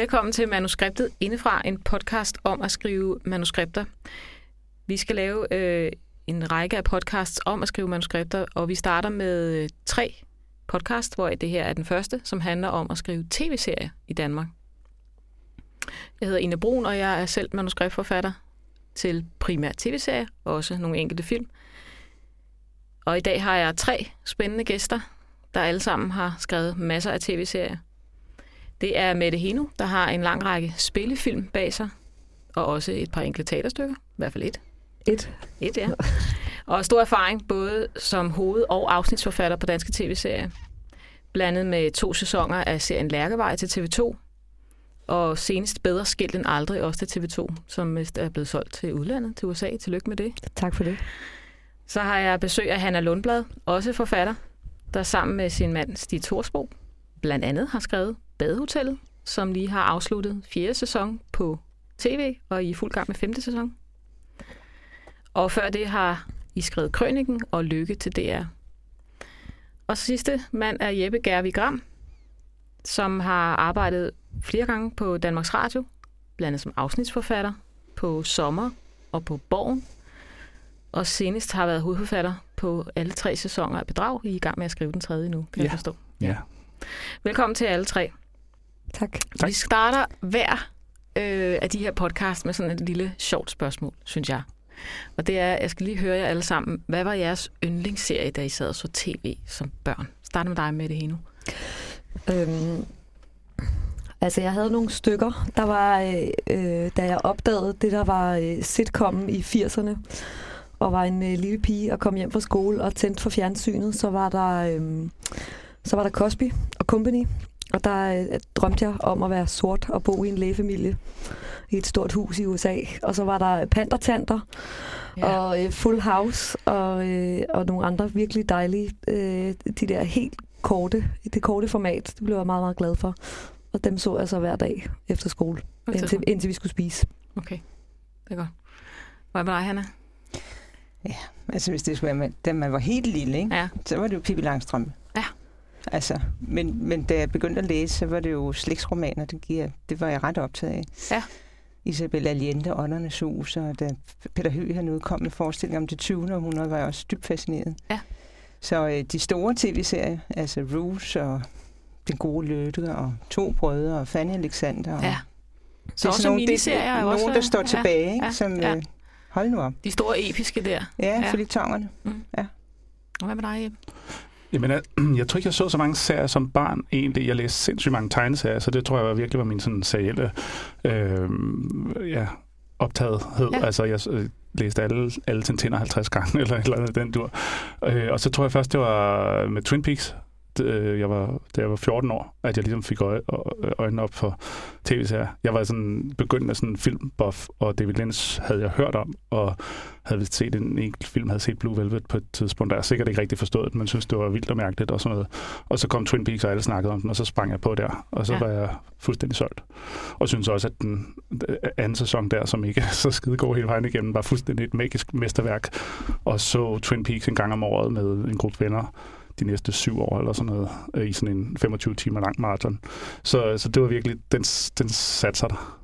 Velkommen til Manuskriptet Indefra, en podcast om at skrive manuskripter. Vi skal lave øh, en række af podcasts om at skrive manuskripter, og vi starter med øh, tre podcast, hvor det her er den første, som handler om at skrive tv-serier i Danmark. Jeg hedder Ina Brun, og jeg er selv manuskriptforfatter til primært tv-serier, og også nogle enkelte film. Og i dag har jeg tre spændende gæster, der alle sammen har skrevet masser af tv-serier. Det er Mette Heno, der har en lang række spillefilm bag sig, og også et par enkelte teaterstykker, i hvert fald et. Et. Et, ja. Og stor erfaring både som hoved- og afsnitsforfatter på danske tv-serier. Blandet med to sæsoner af serien Lærkevej til TV2, og senest bedre skilt end aldrig også til TV2, som er blevet solgt til udlandet, til USA. Tillykke med det. Tak for det. Så har jeg besøg af Hanna Lundblad, også forfatter, der sammen med sin mand Stig Torsbo blandt andet har skrevet Badehotellet, som lige har afsluttet fjerde sæson på tv og i fuld gang med femte sæson. Og før det har I skrevet Krøniken og Lykke til DR. Og sidste mand er Jeppe Gervig Gram, som har arbejdet flere gange på Danmarks Radio, blandt andet som afsnitsforfatter på Sommer og på Borgen, og senest har været hovedforfatter på alle tre sæsoner af Bedrag. I er i gang med at skrive den tredje nu, kan Ja. jeg forstå. Ja. Velkommen til alle tre. Tak. Tak. Vi starter hver øh, af de her podcast med sådan et lille sjovt spørgsmål, synes jeg. Og det er, jeg skal lige høre jer alle sammen. Hvad var jeres yndlingsserie, da I sad og så tv som børn? Start med dig med det hele. Øhm, altså, jeg havde nogle stykker. Der var, øh, øh, da jeg opdagede det, der var øh, sitcomen i 80'erne, og var en øh, lille pige og kom hjem fra skole og tændte for fjernsynet, så var der, øh, så var der Cosby og Company. Og der øh, drømte jeg om at være sort og bo i en lægefamilie i et stort hus i USA. Og så var der Pantertanter ja. og øh, Full House og, øh, og nogle andre virkelig dejlige, øh, de der helt korte, det korte format, det blev jeg meget, meget glad for. Og dem så jeg så hver dag efter skole, Okay, indtil, indtil vi skulle spise. okay. det er godt. Hvad med dig, Hanna? Altså hvis det skulle være, med, da man var helt lille, ikke? Ja. så var det jo Pippi Langstrømpe. Ja. Altså, men, men da jeg begyndte at læse, så var det jo slægtsromaner, det, giver, det var jeg ret optaget af. Ja. Isabel Allende, Åndernes Hus, og da Peter Høgh han udkom med forestilling om det 20. århundrede, var jeg også dybt fascineret. Ja. Så øh, de store tv-serier, altså Rouge og Den gode Løtte og To Brødre og Fanny Alexander. Og, Ja. det Så er også nogle, det, miniserier er nogen, også- der står ja, tilbage, ikke? ja, som, ja. Øh, hold nu op. De store episke der. Ja, Ja. ja. fordi tongerne. Og hvad med dig, Jeppe? Jamen, jeg, jeg tror ikke, jeg så så mange serier som barn egentlig. Jeg læste sindssygt mange tegneserier, så det tror jeg virkelig var min sådan serielle øh, ja, optagethed. Ja. Altså, jeg øh, læste alle, alle Tintin 50 gange, eller et eller andet den dur. Øh, og så tror jeg først, det var med Twin Peaks. Øh, Jeg var, da jeg var 14 år, at jeg ligesom fik øje, øjnene op for tv-serier. Jeg var sådan begyndt med sådan en filmbuff, og David Lynch havde jeg hørt om, og havde vist set en enkelt film, havde set Blue Velvet på et tidspunkt, der jeg sikkert ikke rigtig forstået men synes det var vildt og mærkeligt og sådan noget. Og så kom Twin Peaks, og alle snakkede om den, og så sprang jeg på der, og så Ja. var jeg fuldstændig solgt. Og synes også, at den øh, anden sæson der, som ikke er så skide god hele vejen igennem, var fuldstændig et magisk mesterværk. Og så Twin Peaks en gang om året med en gruppe venner de næste syv år eller sådan noget, øh, i sådan en 25 timer lang maraton. Så, så det var virkelig, den, den satte sig der.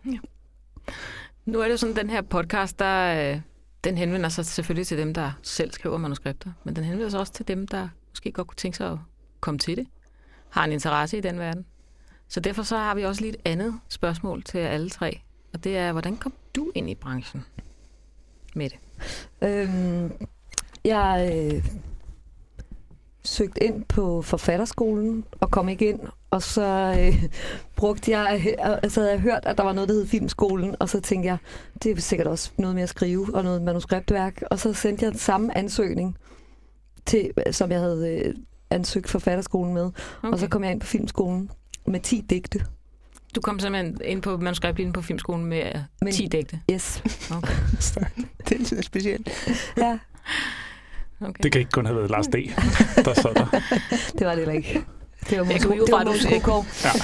Nu er det jo sådan, den her podcast, der, øh, den henvender sig selvfølgelig til dem, der selv skriver manuskripter, men den henvender sig også til dem, der måske godt kunne tænke sig at komme til det, har en interesse i den verden. Så derfor så har vi også lige et andet spørgsmål til jer alle tre, og det er, hvordan kom du ind i branchen med det? Øhm, jeg øh, søgte ind på forfatterskolen og kom ikke ind. Og så øh, brugte jeg, øh, så havde jeg hørt, at der var noget, der hed Filmskolen, og så tænkte jeg, det er sikkert også noget med at skrive og noget manuskriptværk. Og så sendte jeg den samme ansøgning, til, som jeg havde øh, ansøgt forfatterskolen med. Okay. Og så kom jeg ind på Filmskolen med 10 digte. Du kom simpelthen ind på manuskriptlinjen på filmskolen med øh, Men- 10 digte. Yes. Okay. Det er specielt. Ja, okay. Det kan ikke kun have været Lars D., der sad der. det var det heller ikke. Det var Jeg Mogens- ud det fra, at du,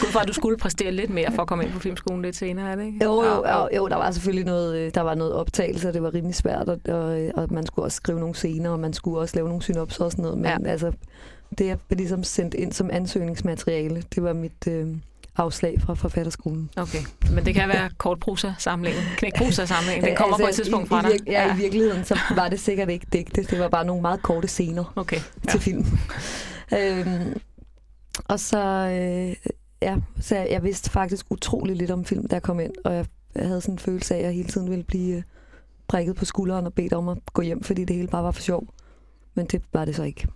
ud fra, at du skulle præstere lidt mere for at komme ind på filmskolen lidt senere, er det ikke? Jo, jo, Ja, jo, jo, der var selvfølgelig noget, øh, der var noget optagelse, og det var rimelig svært, og, og, og man skulle også skrive nogle scener, og man skulle også lave nogle synopser og sådan noget. Men Ja. ja. altså, det jeg blev ligesom sendt ind som ansøgningsmateriale, det var mit, øh, afslag fra forfatterskolen. Okay, men det kan være kortprosa-samlingen, knækprosa-samlingen. Den kommer altså, på et tidspunkt fra i, dig. I, ja, ja, i virkeligheden så var det sikkert ikke digte. Det var bare nogle meget korte scener okay, ja. til film. øhm, og så, øh, ja, så jeg, jeg vidste faktisk utrolig lidt om film, der kom ind, og jeg, jeg havde sådan en følelse af, at jeg hele tiden ville blive øh, prikket på skulderen og bedt om at gå hjem, fordi det hele bare var for sjov. Men det var det så ikke.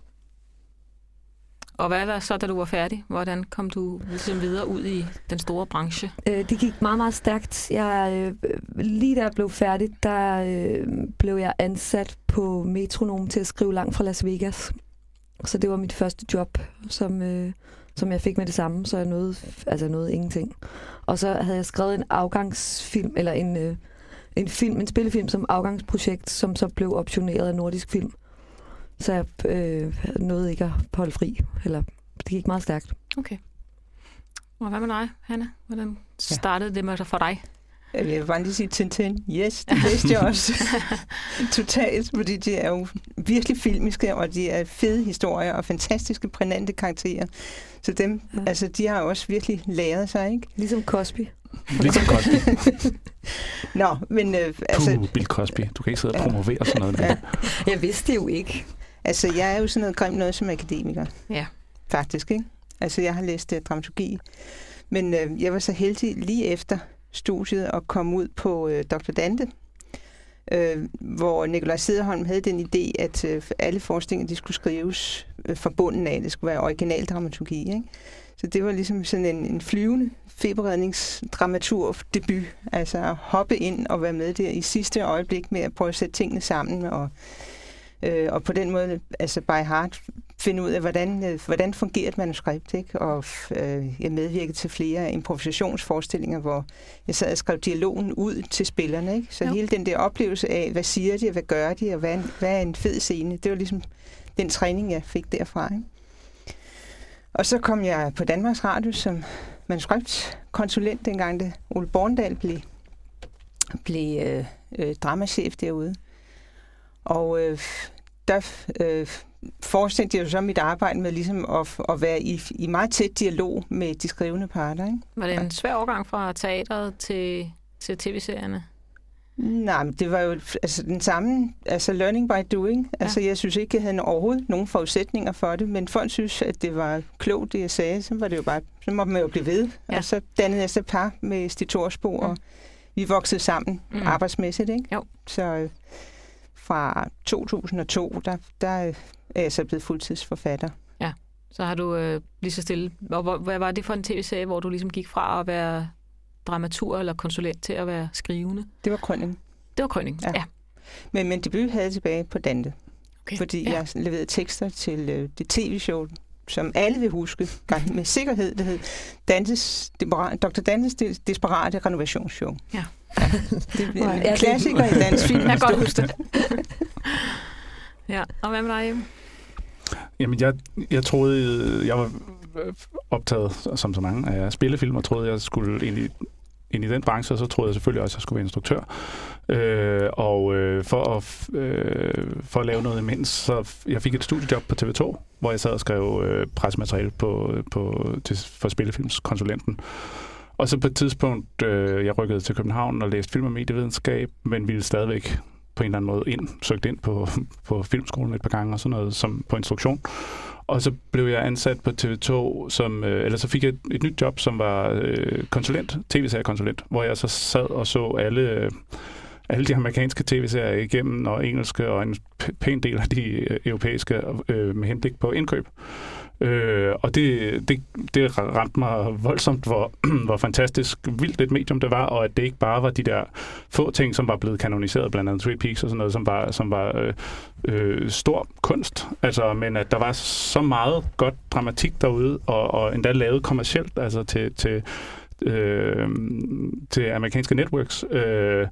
Og hvad var så, da du var færdig? Hvordan kom du ligesom videre ud i den store branche? Øh, det gik meget, meget stærkt. Jeg, øh, lige da jeg blev færdig, der øh, blev jeg ansat på Metronom til at skrive langt fra Las Vegas. Så det var mit første job, som, øh, som jeg fik med det samme, så jeg nåede, altså nåede ingenting. Og så havde jeg skrevet en afgangsfilm, eller en, øh, en film, en spillefilm som afgangsprojekt, som så blev optioneret af Nordisk Film. Så jeg øh, nåede ikke at holde fri, eller det gik meget stærkt. Okay. Og hvad med dig, Hanna? Hvordan startede ja. det med for dig? Jeg vil bare lige sige Tintin. Yes, det læste jeg også. Totalt, fordi de er jo virkelig filmiske, og de er fede historier og fantastiske, prænante karakterer. Så dem, ja. altså, de har også virkelig læret sig, ikke? Ligesom Cosby. Ligesom Cosby. Nå, men... Øh, altså, Puh, Bill Cosby. Du kan ikke sidde og promovere sådan noget. Ja. Jeg vidste det jo ikke. Altså, jeg er jo sådan noget grimt noget som akademiker. Ja. Faktisk, ikke? Altså, jeg har læst uh, dramaturgi. Men øh, jeg var så heldig lige efter studiet at komme ud på øh, Dr. Dante, øh, hvor Nikolaj Sederholm havde den idé, at øh, alle forskninger de skulle skrives øh, fra bunden af. Det skulle være original dramaturgi. Ikke? Så det var ligesom sådan en, en flyvende feberredningsdramatur-debut. Altså at hoppe ind og være med der i sidste øjeblik med at prøve at sætte tingene sammen og øh, og på den måde, altså by heart, finde ud af, hvordan, øh, hvordan fungerer et manuskript, ikke? Og øh, jeg medvirkede til flere improvisationsforestillinger, hvor jeg sad og skrev dialogen ud til spillerne, ikke? Så jo. hele den der oplevelse af, hvad siger de, og hvad gør de, og hvad er, en, hvad er en fed scene, det var ligesom den træning, jeg fik derfra, ikke? Og så kom jeg på Danmarks Radio som manuskriptkonsulent, dengang det Ole Borndal blev, blev øh, øh, dramachef derude. Og øh, der øh, forestillede jeg jo så mit arbejde med ligesom at, at være i, i meget tæt dialog med de skrivende parter. Ikke? Var det en svær overgang fra teateret til, til tv-serierne? Nej, men det var jo altså, den samme, altså learning by doing. Ja. Altså, jeg synes ikke, jeg havde overhovedet nogen forudsætninger for det, men folk synes, at det var klogt, det jeg sagde. Så var det jo bare, så måtte man jo blive ved. Ja. Og så dannede jeg så par med Stig Torsbo, mm. og vi voksede sammen mm. arbejdsmæssigt, ikke? Jo. Så øh, fra 2002, der, der er jeg så blevet fuldtidsforfatter. Ja, så har du øh, lige så stille... Og hvad var det for en tv-serie, hvor du ligesom gik fra at være dramatur eller konsulent til at være skrivende? Det var Krønning. Det var Krønning, ja. ja. Men, men debut havde jeg tilbage på Dante. Okay. Fordi ja. jeg leverede tekster til øh, det tv-show, som alle vil huske med sikkerhed. Det hed Dantes, Dr. Dantes Desperate Renovationsshow. Ja. ja. Det bliver en klassiker i dansk film. Jeg kan godt huske det. ja, og hvad med dig? Jamen, jeg, jeg troede, jeg var optaget, som så mange af spillefilm, og troede, jeg skulle i, ind i den branche, og så troede jeg selvfølgelig også, at jeg skulle være instruktør. Øh, og øh, for, at, øh, for at lave noget imens, så jeg fik et studiejob på TV2, hvor jeg sad og skrev øh, presmateriale på, på, til, for spillefilmskonsulenten. Og så på et tidspunkt, øh, jeg rykkede til København og læste film- og medievidenskab, men ville stadigvæk på en eller anden måde ind, søgt ind på, på filmskolen et par gange og sådan noget, som på instruktion. Og så blev jeg ansat på TV2, som, øh, eller så fik jeg et, et nyt job, som var øh, konsulent, tv-seriekonsulent, hvor jeg så sad og så alle, øh, alle de amerikanske tv-serier igennem, og engelske, og en pæn del af de øh, europæiske øh, med henblik på indkøb. Øh, og det, det, det ramte mig voldsomt, hvor, hvor fantastisk vildt et medium det var, og at det ikke bare var de der få ting, som var blevet kanoniseret, blandt andet Three Peaks og sådan noget, som var, som var øh, øh, stor kunst. Altså, men at der var så meget godt dramatik derude, og, og endda lavet kommercielt, altså til, til, øh, til amerikanske networks. Øh,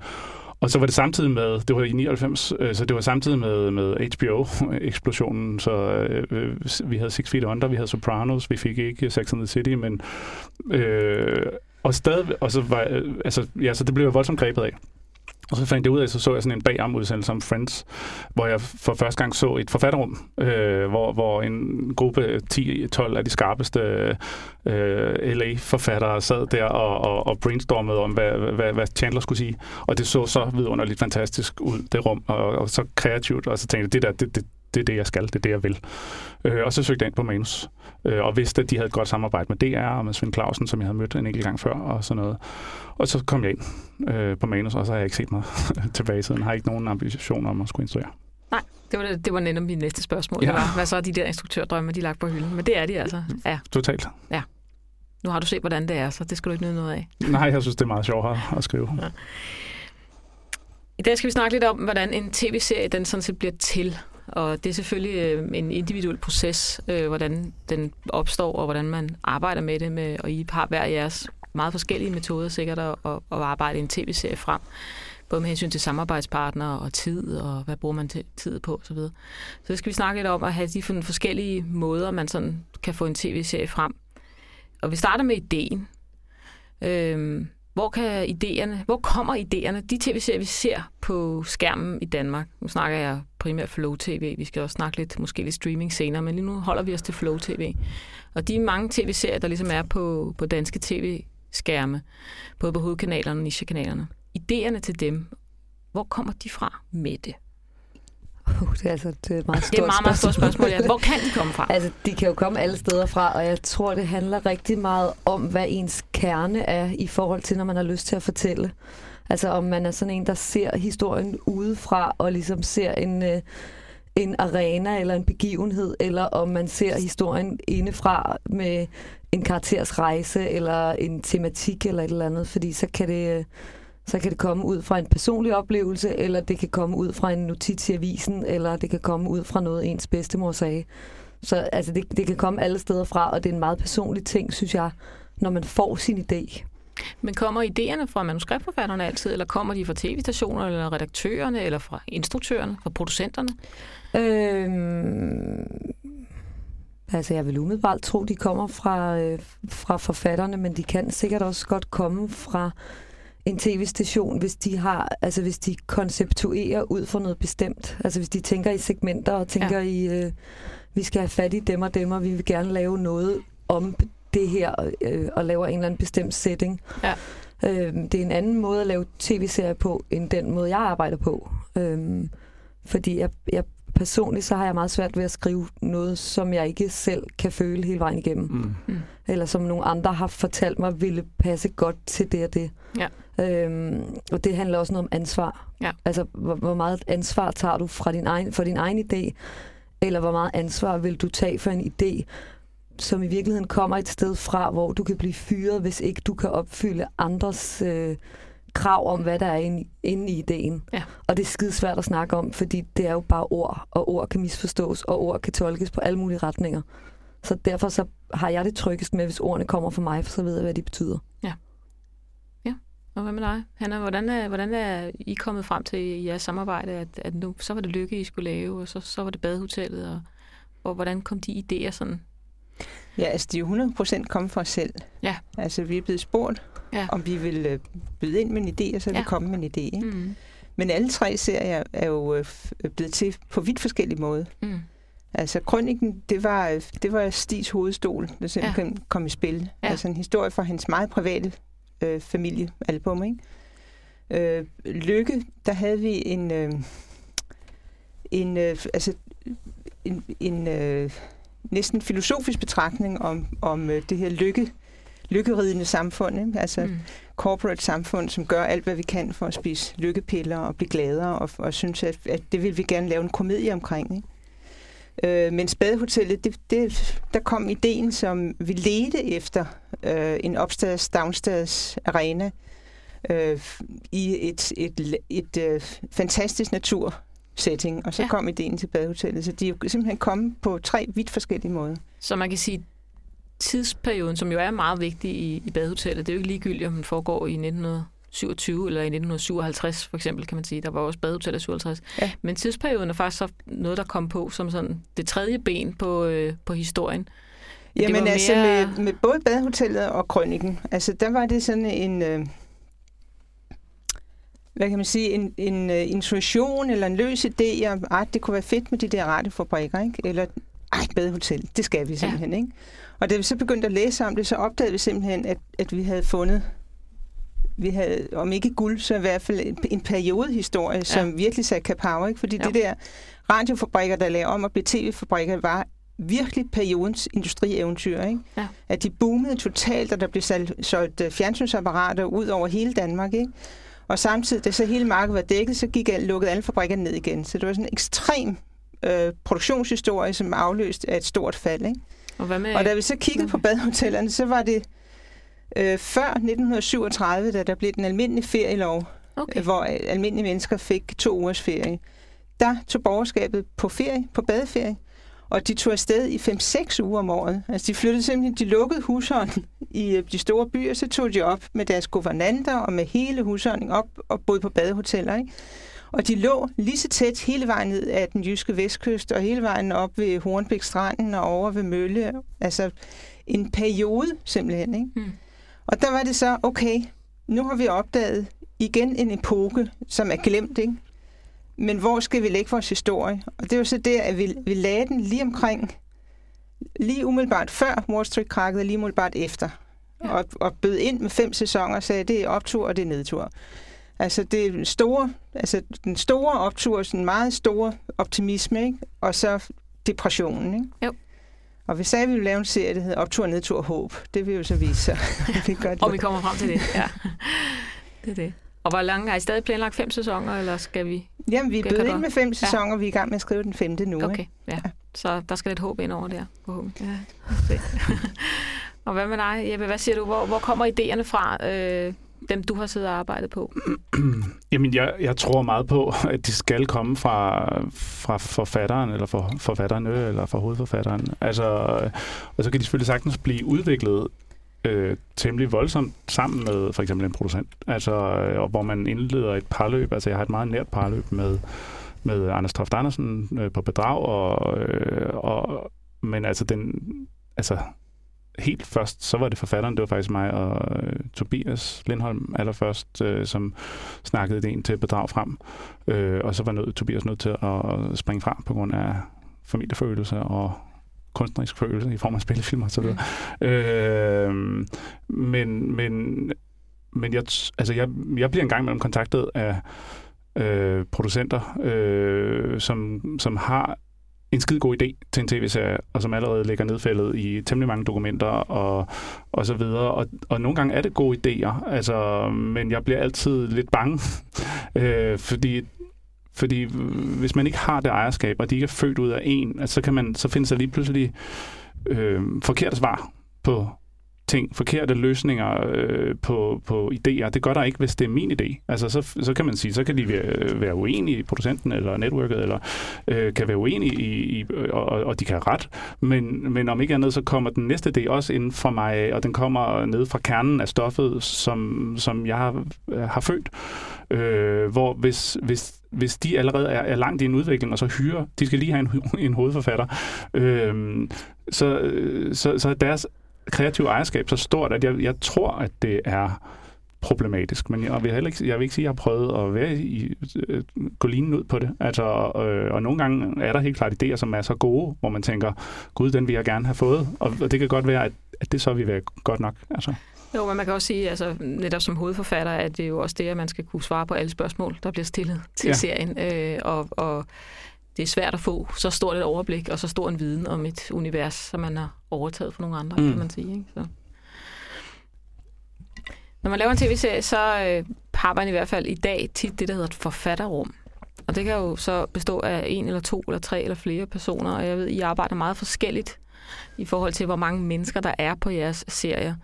og så var det samtidig med, det var i 99, øh, så det var samtidig med, med HBO-eksplosionen, så øh, øh, vi havde Six Feet Under, vi havde Sopranos, vi fik ikke Sex and the City, men... Øh, og stadig, og så var, øh, altså, ja, så det blev jeg voldsomt grebet af. Og så fandt jeg ud af, så så jeg sådan en bagomudsendelse om Friends, hvor jeg for første gang så et forfatterrum, øh, hvor, hvor en gruppe 10-12 af de skarpeste øh, LA-forfattere sad der og, og, og brainstormede om, hvad, hvad, hvad Chandler skulle sige. Og det så så vidunderligt fantastisk ud, det rum, og, og så kreativt. Og så tænkte jeg, det der, det, det, det er det, jeg skal, det er det, jeg vil. Øh, og så søgte jeg ind på manus, øh, og vidste, at de havde et godt samarbejde med DR og med Svend Clausen, som jeg havde mødt en enkelt gang før, og sådan noget. Og så kom jeg ind øh, på manus, og så har jeg ikke set mig tilbage siden. Jeg har ikke nogen ambition om at skulle instruere. Nej, det var, det var netop mit næste spørgsmål. Ja. Det var, hvad så er de der instruktørdrømme, de lagt på hylden? Men det er de altså. Ja. Totalt. Ja. Nu har du set, hvordan det er, så det skal du ikke nyde noget af. Nej, jeg synes, det er meget sjovt at skrive. Ja. I dag skal vi snakke lidt om, hvordan en tv-serie den sådan set bliver til. Og det er selvfølgelig øh, en individuel proces, øh, hvordan den opstår, og hvordan man arbejder med det. Med, og I har hver jeres meget forskellige metoder sikkert at, at, at arbejde en tv-serie frem. Både med hensyn til samarbejdspartnere og tid, og hvad bruger man tid på osv. Så det skal vi snakke lidt om at have de forskellige måder, man sådan kan få en tv-serie frem. Og vi starter med ideen. Øhm, hvor kan idéerne, hvor kommer idéerne? De tv-serier, vi ser på skærmen i Danmark, nu snakker jeg primært Flow TV, vi skal også snakke lidt, måske lidt streaming senere, men lige nu holder vi os til Flow TV. Og de mange tv-serier, der ligesom er på, på danske tv-skærme, både på hovedkanalerne og nichekanalerne, idéerne til dem, hvor kommer de fra med det? Uh, det er altså et meget stort Det er meget, meget stort spørgsmål, ja. Hvor kan de komme fra? altså, de kan jo komme alle steder fra, og jeg tror, det handler rigtig meget om, hvad ens kerne er i forhold til, når man har lyst til at fortælle. Altså om man er sådan en, der ser historien udefra, og ligesom ser en, øh, en arena eller en begivenhed, eller om man ser historien indefra med en karakters rejse, eller en tematik, eller et eller andet, fordi så kan det... Øh, så kan det komme ud fra en personlig oplevelse, eller det kan komme ud fra en notits i avisen, eller det kan komme ud fra noget, ens bedstemor sagde. Så altså, det, det kan komme alle steder fra, og det er en meget personlig ting, synes jeg, når man får sin idé. Men kommer idéerne fra manuskriptforfatterne altid, eller kommer de fra tv-stationer, eller redaktørerne, eller fra instruktørerne, fra producenterne? Øhm, altså, jeg vil umiddelbart tro, de kommer fra, øh, fra forfatterne, men de kan sikkert også godt komme fra en tv-station, hvis de har, altså hvis de konceptuerer ud for noget bestemt. Altså hvis de tænker i segmenter og tænker ja. i, øh, vi skal have fat i dem og dem, og vi vil gerne lave noget om det her, øh, og laver en eller anden bestemt setting. Ja. Øh, det er en anden måde at lave tv-serier på, end den måde, jeg arbejder på. Øh, fordi jeg, jeg personligt, så har jeg meget svært ved at skrive noget, som jeg ikke selv kan føle hele vejen igennem. Mm. Mm. Eller som nogle andre har fortalt mig, ville passe godt til det og det. Ja. Øhm, og det handler også noget om ansvar. Ja. Altså, hvor, hvor meget ansvar tager du fra din egen, for din egen idé, eller hvor meget ansvar vil du tage for en idé, som i virkeligheden kommer et sted fra, hvor du kan blive fyret, hvis ikke du kan opfylde andres øh, krav om, hvad der er inde, inde i ideen. Ja. Og det er skide svært at snakke om, fordi det er jo bare ord, og ord kan misforstås, og ord kan tolkes på alle mulige retninger. Så derfor så har jeg det tryggest med, hvis ordene kommer fra mig, for så ved jeg, hvad de betyder. Ja. Ja, og hvad med dig? Hanna, hvordan er, hvordan er I kommet frem til i jeres samarbejde, at, at nu, så var det lykke, I skulle lave, og så, så var det badehotellet, og, og hvordan kom de idéer sådan? Ja, altså de er jo 100% kommet fra os selv. Ja. Altså vi er blevet spurgt, ja. om vi vil øh, byde ind med en idé, og så er ja. vi kommet med en idé. Ikke? Mm. Men alle tre serier er jo øh, blevet til på vidt forskellige måder. Mm. Altså, krønningen, det var, øh, det var Stis hovedstol, der simpelthen ja. kom i spil. Ja. Altså en historie fra hendes meget private øh, familiealbum, ikke? Øh, Lykke, der havde vi en, øh, en, øh, altså, en, en øh, næsten filosofisk betragtning om, om øh, det her lykke, lykkeridende samfund, ikke? altså mm. corporate samfund, som gør alt, hvad vi kan for at spise lykkepiller og blive gladere, og, og synes, at, at det vil vi gerne lave en komedie omkring. Ikke? Øh, men Spadehotellet, det, det, der kom ideen, som vi ledte efter øh, en opstads downstairs arena øh, i et, et, et, et øh, fantastisk natur setting, og så ja. kom ideen til badehotellet. Så de er jo simpelthen kommet på tre vidt forskellige måder. Så man kan sige, tidsperioden, som jo er meget vigtig i, i badehotellet, det er jo ikke ligegyldigt, om den foregår i 1927 eller i 1957 for eksempel, kan man sige. Der var også badehotellet 57. Ja. Men tidsperioden er faktisk så noget, der kom på som sådan det tredje ben på, øh, på historien. Jamen altså mere... med, med både badehotellet og krøniken, altså der var det sådan en... Øh, hvad kan man sige, en, en uh, intuition eller en løs idé om, at det kunne være fedt med de der radiofabrikker, ikke? Eller, ej, badehotel, det skal vi simpelthen, ja. ikke? Og da vi så begyndte at læse om det, så opdagede vi simpelthen, at, at vi havde fundet, vi havde, om ikke guld, så i hvert fald en, en periodehistorie, ja. som virkelig satte kapav, ikke? Fordi ja. det der radiofabrikker, der lavede om og blev tv-fabrikker, var virkelig periodens industrieventyr. Ikke? Ja. At de boomede totalt, og der blev solgt øh, fjernsynsapparater ud over hele Danmark. Ikke? Og samtidig, da så hele markedet var dækket, så gik lukkede alle fabrikkerne ned igen. Så det var sådan en ekstrem øh, produktionshistorie, som afløst af et stort fald. Ikke? Og, hvad med... og da vi så kiggede på badehotellerne, så var det øh, før 1937, da der blev den almindelige ferielov, okay. hvor almindelige mennesker fik to ugers ferie. Der tog borgerskabet på ferie, på badeferie, og de tog afsted i 5-6 uger om året. Altså de flyttede simpelthen, de lukkede husholdningen i øh, de store byer, så tog de op med deres guvernanter og med hele husholdningen op og boede på badehoteller. Ikke? Og de lå lige så tæt hele vejen ned af den jyske vestkyst, og hele vejen op ved Hornbæk Stranden og over ved Mølle. Altså en periode simpelthen. Ikke? Mm. Og der var det så, okay, nu har vi opdaget igen en epoke, som er glemt, ikke? Men hvor skal vi lægge vores historie? Og det er jo så der, at vi, vi lagde den lige omkring, lige umiddelbart før Wall Street krakkede, lige umiddelbart efter. Ja. Og, og bød ind med fem sæsoner og sagde, det er optur og det er nedtur. Altså, det store, altså den store optur, sådan meget store optimisme, ikke? og så depressionen. Ikke? Jo. Og vi sagde, at vi ville lave en serie, der hedder Optur, Nedtur og Håb. Det vil jo så vise sig. vi gør det. og vi kommer frem til det, ja. Det er det. Og hvor lange har I stadig planlagt fem sæsoner, eller skal vi... Jamen, vi er blevet ind med fem sæsoner, ja. vi er i gang med at skrive den femte nu. Okay, ja. ja. Så der skal lidt håb ind over der. Ja. og hvad med dig, Jeppe? Hvad siger du? Hvor, hvor kommer idéerne fra? Øh, dem, du har siddet og arbejdet på? Jamen, jeg, jeg tror meget på, at de skal komme fra, fra forfatteren, eller for, forfatterne, eller fra hovedforfatteren. Altså, og så kan de selvfølgelig sagtens blive udviklet øh, temmelig voldsomt sammen med for eksempel en producent. Altså, øh, og hvor man indleder et parløb. Altså, jeg har et meget nært parløb med, med Anders Toft Andersen øh, på bedrag, og, øh, og, men altså, den, altså, helt først, så var det forfatteren, det var faktisk mig og øh, Tobias Lindholm allerførst, øh, som snakkede ideen til bedrag frem. Øh, og så var nød, Tobias nødt til at springe frem på grund af familiefølelse og kunstnerisk følelse i form af spillefilm og så videre. Mm. Øh, men, men, men jeg, altså jeg, jeg bliver engang mellem kontaktet af øh, producenter, øh, som, som har en skide god idé til en tv-serie, og som allerede ligger nedfældet i temmelig mange dokumenter og, og så videre. Og, og nogle gange er det gode idéer, altså, men jeg bliver altid lidt bange, øh, fordi fordi hvis man ikke har det ejerskab, og de ikke er født ud af en, altså, så, kan man, så findes der lige pludselig øh, forkerte svar på ting, forkerte løsninger øh, på, på idéer. Det gør der ikke, hvis det er min idé. Altså, så, så kan man sige, så kan de være, være uenige i producenten eller netværket, eller øh, kan være uenige i, i og, og de kan have ret. Men, men om ikke andet, så kommer den næste idé også ind fra mig, og den kommer ned fra kernen af stoffet, som, som jeg har, har født. Øh, hvor hvis, hvis, hvis de allerede er, er langt i en udvikling, og så hyrer, de skal lige have en, en hovedforfatter, øhm, øh, så, så, så deres kreative ejerskab så stort, at jeg, jeg tror, at det er problematisk. Men jeg vil, heller ikke, jeg vil ikke sige, at jeg har prøvet at være i, øh, gå lignende ud på det. Altså, øh, og nogle gange er der helt klart idéer, som er så gode, hvor man tænker, gud, den vil jeg gerne have fået. Og, og det kan godt være, at, at det så vil være godt nok. Altså. Jo, men man kan også sige, altså netop som hovedforfatter, at det er jo også det, at man skal kunne svare på alle spørgsmål, der bliver stillet til ja. serien. Øh, og, og det er svært at få så stort et overblik og så stor en viden om et univers, som man har overtaget fra nogle andre, mm. kan man sige. Ikke? Så. Når man laver en tv-serie, så øh, har man i hvert fald i dag tit det, der hedder et forfatterrum. Og det kan jo så bestå af en eller to eller tre eller flere personer, og jeg ved, I arbejder meget forskelligt i forhold til, hvor mange mennesker der er på jeres serier.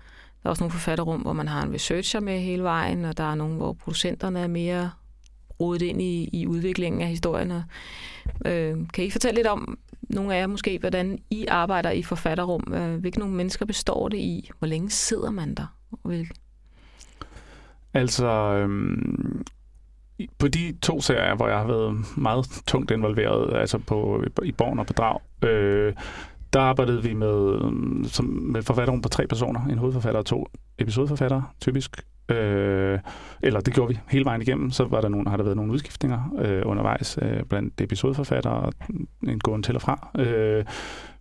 Der er også nogle forfatterrum, hvor man har en researcher med hele vejen, og der er nogle, hvor producenterne er mere rodet ind i, i udviklingen af historien. Øh, kan I fortælle lidt om, nogle af jer måske, hvordan I arbejder i forfatterrum? Øh, hvilke nogle mennesker består det i? Hvor længe sidder man der? Hvilke? Altså, øhm, på de to serier, hvor jeg har været meget tungt involveret, altså på, i Born og Bedrag, øh, der arbejdede vi med, som, med forfatterrum på tre personer. En hovedforfatter og to episodeforfattere, typisk. Øh, eller det gjorde vi hele vejen igennem. Så var der nogen, har der været nogle udskiftninger øh, undervejs øh, blandt episodeforfattere og en gående til og fra. Øh,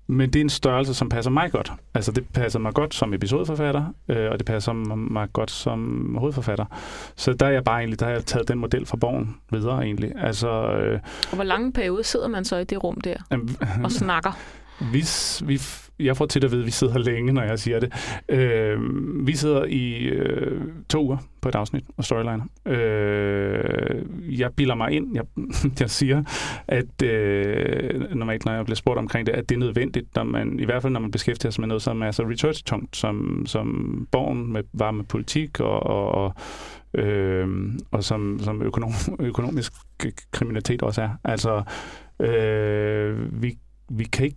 men det er en størrelse, som passer mig godt. Altså, det passer mig godt som episodeforfatter, øh, og det passer mig godt som hovedforfatter. Så der er jeg bare egentlig, der har jeg taget den model fra borgen videre egentlig. Altså, øh, og hvor lange periode sidder man så i det rum der øh, og snakker? Hvis vi, jeg får til at vide, at vi sidder længe, når jeg siger det. Øh, vi sidder i øh, to uger på et afsnit og storyliner. Øh, jeg bilder mig ind, jeg, jeg siger, at øh, normalt, når jeg bliver spurgt omkring det, at det er nødvendigt, når man, i hvert fald når man beskæftiger sig med noget, som er så research-tungt, som, som borgen med, var med politik og, og, og øh, og som, som økonom, økonomisk kriminalitet også er. Altså, øh, vi, vi kan ikke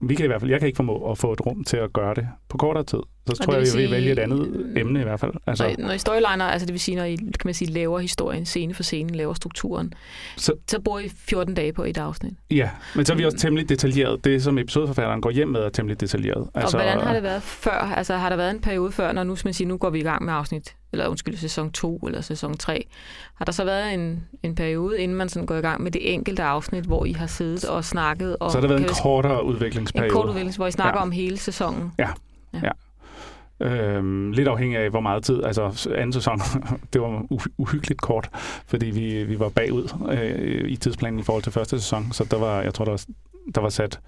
vi kan i hvert fald, jeg kan ikke formå at få et rum til at gøre det på kortere tid. Så tror jeg, jeg vil vælge et andet emne i hvert fald. Altså, når, når I storyliner, altså det vil sige, når I kan man sige, laver historien scene for scene, laver strukturen, så, så bor I 14 dage på et afsnit. Ja, men så er vi også temmelig detaljeret. Det, som episodeforfatteren går hjem med, er temmelig detaljeret. Altså, og hvordan har det været før? Altså har der været en periode før, når nu, man siger, nu går vi i gang med afsnit, eller undskyld, sæson 2 eller sæson 3. Har der så været en, en periode, inden man sådan går i gang med det enkelte afsnit, hvor I har siddet og snakket? Og, så har der været en kortere udviklingsperiode. En kort udviklingsperiode, hvor I snakker ja. om hele sæsonen? Ja, ja. ja. Øhm, lidt afhængig af, hvor meget tid. Altså anden sæson, det var uhyggeligt kort, fordi vi, vi var bagud øh, i tidsplanen i forhold til første sæson. Så der var, jeg tror, der var, der var sat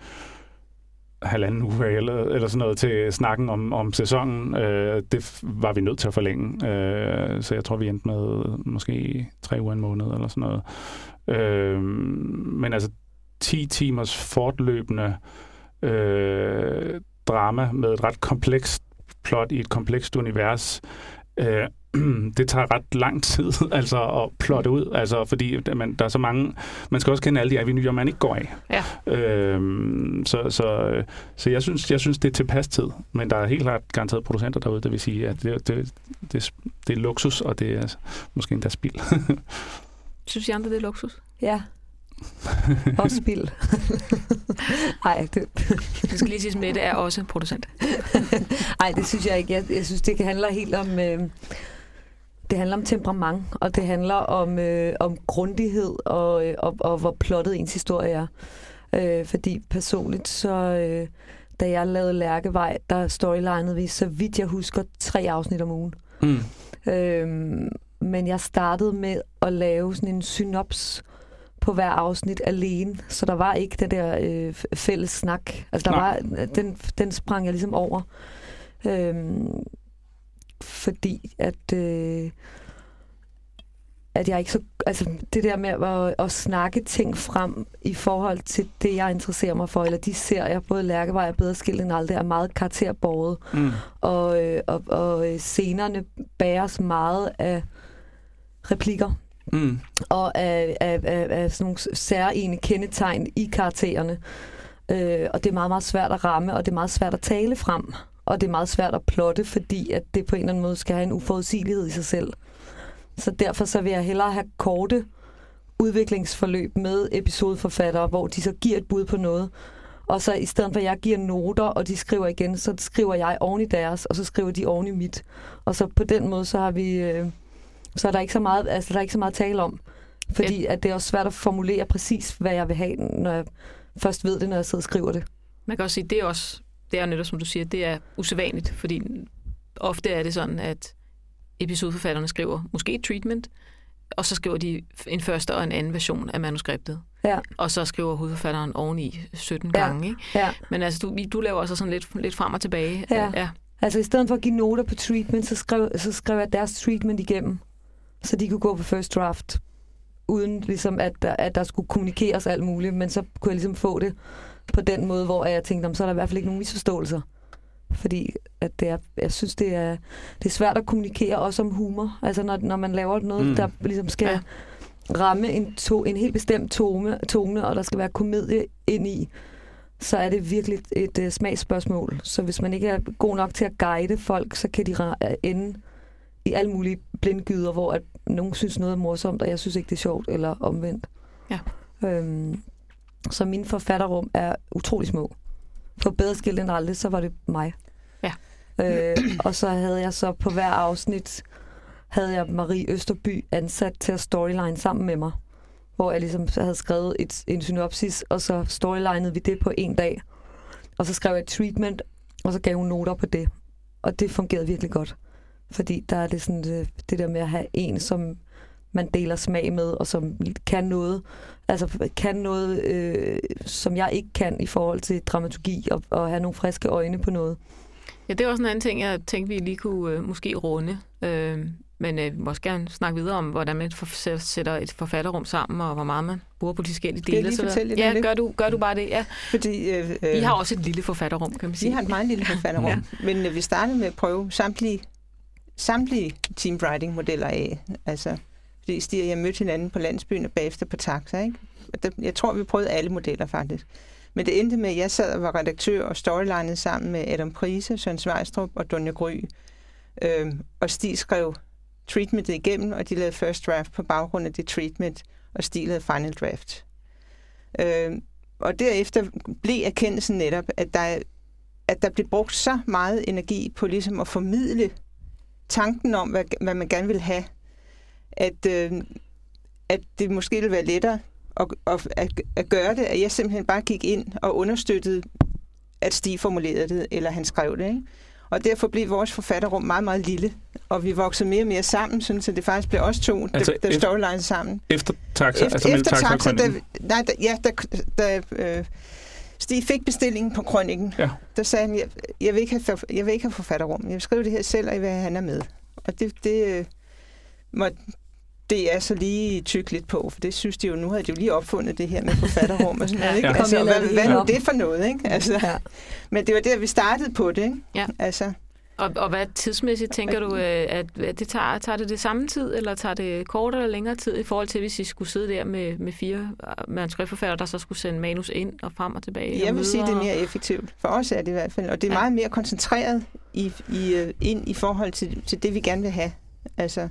halvanden uge eller, eller sådan noget til snakken om, om sæsonen. Øh, det var vi nødt til at forlænge. Øh, så jeg tror, vi endte med måske tre uger en måned eller sådan noget. Øh, men altså 10 timers fortløbende øh, drama med et ret komplekst plot i et komplekst univers, øh, det tager ret lang tid altså at plotte ud, altså fordi man, der er så mange, man skal også kende alle de avenyer, man ikke går af. Ja. Øhm, så, så, så jeg synes, jeg synes, det er tilpas tid, men der er helt klart garanteret producenter derude, der vil sige, at det, det, det, det er luksus, og det er måske endda spild. synes I andre, det er luksus? Ja, og spild. Nej, det... det skal lige sige, at Mette er også producent. Nej, det synes jeg ikke. Jeg, jeg synes, det handler helt om... Øh, det handler om temperament, og det handler om, øh, om grundighed og, øh, og, og hvor plottet ens historie er. Øh, fordi personligt, så øh, da jeg lavede Lærkevej, der storylinede vi, så vidt jeg husker, tre afsnit om ugen. Mm. Øh, men jeg startede med at lave sådan en synops på hver afsnit alene, så der var ikke den der øh, fælles snak. Altså der var, den, den sprang jeg ligesom over. Øhm, fordi at... Øh, at jeg ikke så... Altså, det der med at, at snakke ting frem i forhold til det, jeg interesserer mig for, eller de serier, både Lærkevej og Bedre Skilt end aldrig, er meget karakterborget. Mm. Og, øh, og, og scenerne bæres meget af replikker mm. og af, af, af, af sådan nogle særlige kendetegn i karaktererne. Øh, og det er meget, meget svært at ramme, og det er meget svært at tale frem. Og det er meget svært at plotte, fordi at det på en eller anden måde skal have en uforudsigelighed i sig selv. Så derfor så vil jeg hellere have korte udviklingsforløb med episodeforfattere, hvor de så giver et bud på noget. Og så i stedet for, at jeg giver noter, og de skriver igen, så skriver jeg oven i deres, og så skriver de oven i mit. Og så på den måde, så har vi... Øh, så er der ikke så meget, altså, der er ikke så meget at tale om. Fordi at det er også svært at formulere præcis, hvad jeg vil have, når jeg først ved det, når jeg sidder og skriver det. Man kan også sige, det er også, det er netop som du siger, det er usædvanligt, fordi ofte er det sådan, at episodeforfatterne skriver måske et treatment, og så skriver de en første og en anden version af manuskriptet. Ja. Og så skriver hovedforfatteren oveni 17 ja. gange. Ikke? Ja. Men altså, du, du laver også sådan lidt, lidt frem og tilbage. Ja. ja. Altså i stedet for at give noter på treatment, så skrev, så skrev jeg deres treatment igennem så de kunne gå på first draft, uden ligesom, at, der, at der skulle kommunikeres alt muligt, men så kunne jeg ligesom få det på den måde, hvor jeg tænkte, så er der i hvert fald ikke nogen misforståelser. Fordi at det er, jeg synes, det er, det er svært at kommunikere også om humor. Altså når, når man laver noget, mm. der ligesom skal ja. ramme en, to, en helt bestemt tone, tone, og der skal være komedie ind i, så er det virkelig et, et uh, smagsspørgsmål. Så hvis man ikke er god nok til at guide folk, så kan de ende i alle mulige blindgyder, hvor at nogen synes noget er morsomt, og jeg synes ikke, det er sjovt, eller omvendt. Ja. Øhm, så min forfatterrum er utrolig små. På bedre skilt end aldrig, så var det mig. Ja. Øh, og så havde jeg så på hver afsnit havde jeg Marie Østerby ansat til at storyline sammen med mig. Hvor jeg ligesom havde skrevet et, en synopsis, og så storylinede vi det på en dag. Og så skrev jeg et treatment, og så gav hun noter på det. Og det fungerede virkelig godt. Fordi der er det sådan det, det der med at have en, som man deler smag med, og som kan noget, altså kan noget, øh, som jeg ikke kan i forhold til dramaturgi, og, og have nogle friske øjne på noget. Ja, det er også en anden ting, jeg tænkte, vi lige kunne øh, måske runde. Øh, men øh, vi må også gerne snakke videre om, hvordan man sætter et forfatterrum sammen, og hvor meget man bruger på de forskellige dele. Skal jeg lige fortælle Ja, gør du, gør du bare det, ja. Fordi, øh, I har også et lille forfatterrum, kan man sige. Vi har et meget lille forfatterrum, ja. men øh, vi startede med at prøve samtlige, samtlige team riding modeller af. Altså, fordi Stig og jeg mødte hinanden på landsbyen og bagefter på taxa, ikke? Jeg tror, vi prøvede alle modeller faktisk. Men det endte med, at jeg sad og var redaktør og storylinede sammen med Adam Prise, Søren Svejstrup og Donja Gry. Øhm, og Stig skrev treatmentet igennem, og de lavede first draft på baggrund af det treatment, og Stig lavede final draft. Øhm, og derefter blev erkendelsen netop, at der, at der blev brugt så meget energi på ligesom at formidle tanken om, hvad, hvad man gerne vil have, at, øh, at det måske ville være lettere at, at, at, at gøre det, at jeg simpelthen bare gik ind og understøttede, at Stig formulerede det, eller han skrev det. Ikke? Og derfor blev vores forfatterrum meget, meget lille. Og vi voksede mere og mere sammen, sådan, så det faktisk blev os to, altså der, der storyline sammen. Efter taxa? Efter, altså efter taxa, taxa der, nej, der, ja, der, der, øh, Stig fik bestillingen på krønningen. Ja. Der sagde han, jeg, jeg, vil ikke have, jeg vil ikke have forfatterrum. Jeg vil skrive det her selv, og jeg vil have, han er med. Og det, det øh, må, det er så lige tyk lidt på, for det synes de jo, nu havde de jo lige opfundet det her med forfatterrum og sådan noget, ikke? Ja. Altså, hvad, hvad nu det for noget, ikke? Altså, ja. Men det var der, vi startede på det, ikke? Ja. Altså, og, og hvad tidsmæssigt tænker du, øh, at det tager, tager det det samme tid, eller tager det kortere eller længere tid i forhold til, hvis I skulle sidde der med, med fire manuskriptforfattere, der så skulle sende manus ind og frem og tilbage? Jeg og vil sige, det er mere effektivt. For os er det i hvert fald. Og det er ja. meget mere koncentreret i, i, øh, ind i forhold til, til det, vi gerne vil have. Altså,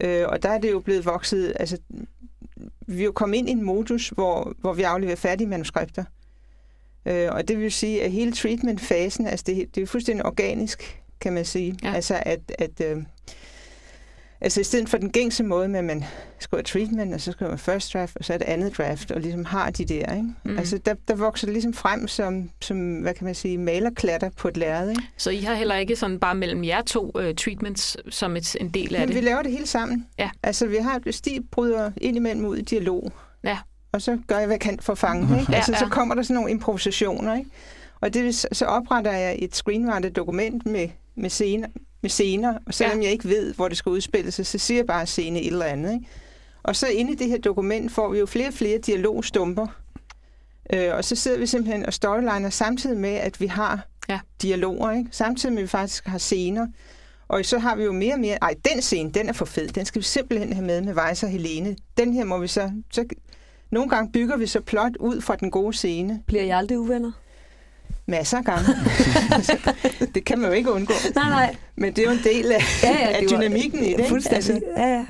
Øh, og der er det jo blevet vokset, altså vi er jo kommet ind i en modus, hvor, hvor vi afleverer færdige manuskripter. Øh, og det vil sige, at hele treatment-fasen, altså det, det er fuldstændig organisk, kan man sige. Ja. Altså at, at øh, Altså i stedet for den gængse måde med, at man skriver treatment, og så skriver man first draft, og så er det andet draft, og ligesom har de der, ikke? Mm. Altså der, der vokser det ligesom frem som, som, hvad kan man sige, malerklatter på et lærred, ikke? Så I har heller ikke sådan bare mellem jer to uh, treatments som et, en del af Men det? vi laver det hele sammen. Ja. Altså vi har, Stig bryder indimellem ud i dialog. Ja. Og så gør jeg, hvad jeg kan for at fange det, ikke? Altså ja, så kommer der sådan nogle improvisationer, ikke? Og det, så opretter jeg et screenwriter-dokument med, med scener, med scener, og selvom ja. jeg ikke ved, hvor det skal udspille sig, så siger jeg bare scene et eller andet. Ikke? Og så inde i det her dokument får vi jo flere og flere dialogstumper, øh, og så sidder vi simpelthen og storyliner samtidig med, at vi har ja. dialoger, ikke? samtidig med, at vi faktisk har scener. Og så har vi jo mere og mere, ej, den scene, den er for fed, den skal vi simpelthen have med med Weiss og Helene. Den her må vi så, så nogle gange bygger vi så plot ud fra den gode scene. Bliver I aldrig uvenner? masser af gange. det kan man jo ikke undgå. Nej, nej. Men det er jo en del af, ja, ja, af dynamikken var, i det. Fuldstændig. Altså, ja, ja.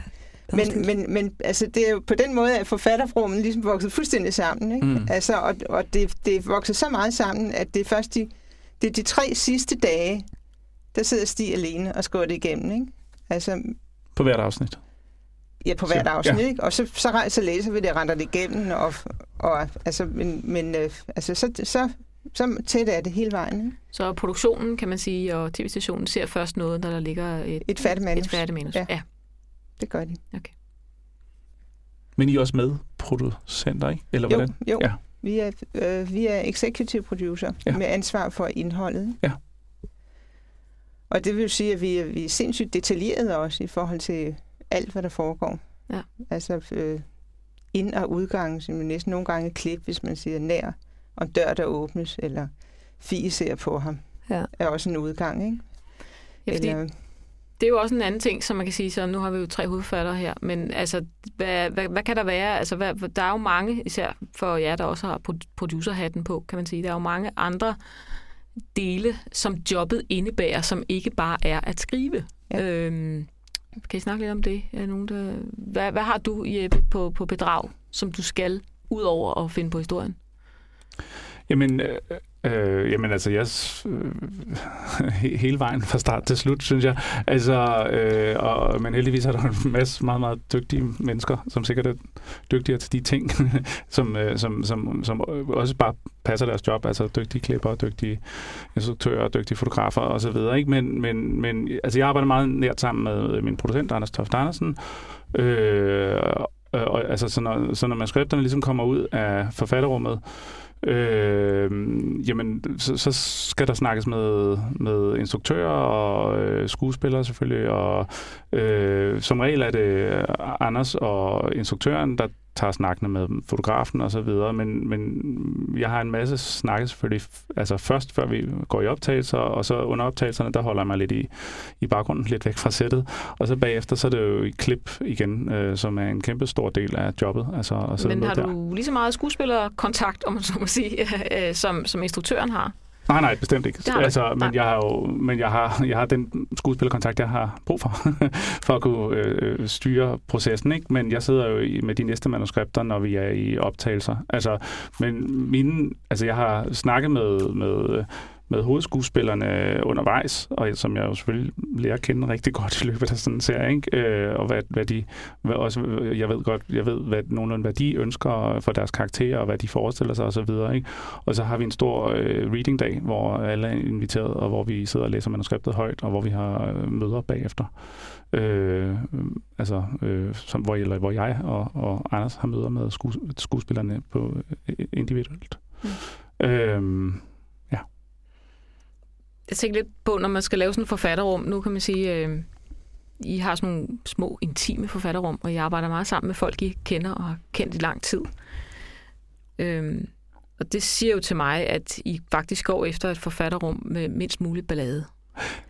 Men, men, men altså, det er jo på den måde, at forfatterrummet ligesom vokset fuldstændig sammen. Ikke? Mm. Altså, og og det, det er vokset så meget sammen, at det er først de, det er de tre sidste dage, der sidder Stig alene og skriver det igennem. Ikke? Altså, på hvert afsnit? Ja, på hvert afsnit, ja. ikke? Og så, så, så læser vi det og render det igennem, og, og altså, men, men øh, altså, så, så så tæt er det hele vejen. Ikke? Så produktionen, kan man sige, og tv-stationen ser først noget, når der ligger et, et færdigt manus. Et færdigt manus. Ja. ja. Det gør de. Okay. Men I er også med producenter, ikke? Eller jo, hvordan? Jo, ja. vi, er, øh, vi er executive producer ja. med ansvar for indholdet. Ja. Og det vil sige, at vi er, vi er sindssygt detaljeret også i forhold til alt, hvad der foregår. Ja. Altså øh, ind- og udgang, som næsten nogle gange klip, hvis man siger nær og en dør, der åbnes, eller Fie ser på ham, ja. er også en udgang, ikke? Ja, fordi eller, det er jo også en anden ting, som man kan sige, så nu har vi jo tre hovedfatter her, men altså, hvad, hvad, hvad kan der være? Altså, hvad, der er jo mange, især for jer, der også har producerhatten på, kan man sige, der er jo mange andre dele, som jobbet indebærer, som ikke bare er at skrive. Ja. Øhm, kan I snakke lidt om det? Er nogen, der... hvad, hvad har du, Jeppe, på, på bedrag, som du skal, ud over at finde på historien? Jamen, øh, Øh, jamen altså, jeg, øh, hele vejen fra start til slut, synes jeg. Altså, øh, og, men heldigvis er der en masse meget, meget dygtige mennesker, som sikkert er dygtigere til de ting, som, øh, som, som, som øh, også bare passer deres job. Altså dygtige klipper, dygtige instruktører, dygtige fotografer osv. Ikke? Men, men, men altså, jeg arbejder meget nært sammen med øh, min producent, Anders Toft Andersen, øh, og, altså, så når, så når manuskripterne ligesom kommer ud af forfatterrummet, øh, jamen, så, så skal der snakkes med, med instruktører og øh, skuespillere selvfølgelig, og øh, som regel er det Anders og instruktøren, der tager snakkene med fotografen og så videre, men, men jeg har en masse snakke selvfølgelig, altså først før vi går i optagelser, og så under optagelserne, der holder jeg mig lidt i, i baggrunden, lidt væk fra sættet, og så bagefter, så er det jo i klip igen, øh, som er en kæmpe stor del af jobbet. Altså, at men har der. du lige så meget skuespillerkontakt, om man så må sige, øh, som, som instruktøren har? Nej, nej, bestemt ikke. Altså, men jeg har jo men jeg har, jeg har den skuespillerkontakt, jeg har brug for, for at kunne øh, styre processen. Ikke? Men jeg sidder jo med de næste manuskripter, når vi er i optagelser. Altså, men mine, altså, jeg har snakket med, med med hovedskuespillerne undervejs, og som jeg jo selvfølgelig lærer at kende rigtig godt i løbet af sådan en serie, ikke? Øh, og hvad, hvad de, hvad også, jeg ved godt, jeg ved hvad, nogenlunde, hvad de ønsker for deres karakterer, og hvad de forestiller sig osv., ikke? Og så har vi en stor øh, reading dag, hvor alle er inviteret, og hvor vi sidder og læser manuskriptet højt, og hvor vi har øh, møder bagefter. Øh, altså, øh, som, hvor, eller, hvor jeg og, og Anders har møder med skuespillerne på øh, individuelt. Mm. Øh, jeg tænker lidt på, når man skal lave sådan et forfatterrum, nu kan man sige, øh, I har sådan nogle små, intime forfatterrum, og jeg arbejder meget sammen med folk, I kender og har kendt i lang tid. Øh, og det siger jo til mig, at I faktisk går efter et forfatterrum med mindst mulig ballade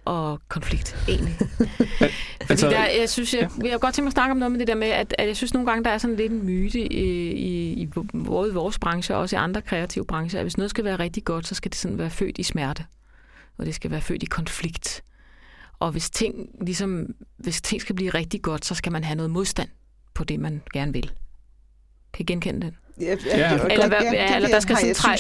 og konflikt, egentlig. Fordi altså, der, jeg synes, jeg, jeg har godt tænkt mig at snakke om noget med det der med, at, at jeg synes nogle gange, der er sådan lidt en myte i, i, i både vores branche og også i andre kreative brancher, at hvis noget skal være rigtig godt, så skal det sådan være født i smerte og det skal være født i konflikt. Og hvis ting, ligesom, hvis ting skal blive rigtig godt, så skal man have noget modstand på det, man gerne vil. Kan I genkende den? Ja, ja, eller, hvad, ja, eller der skal sådan træ,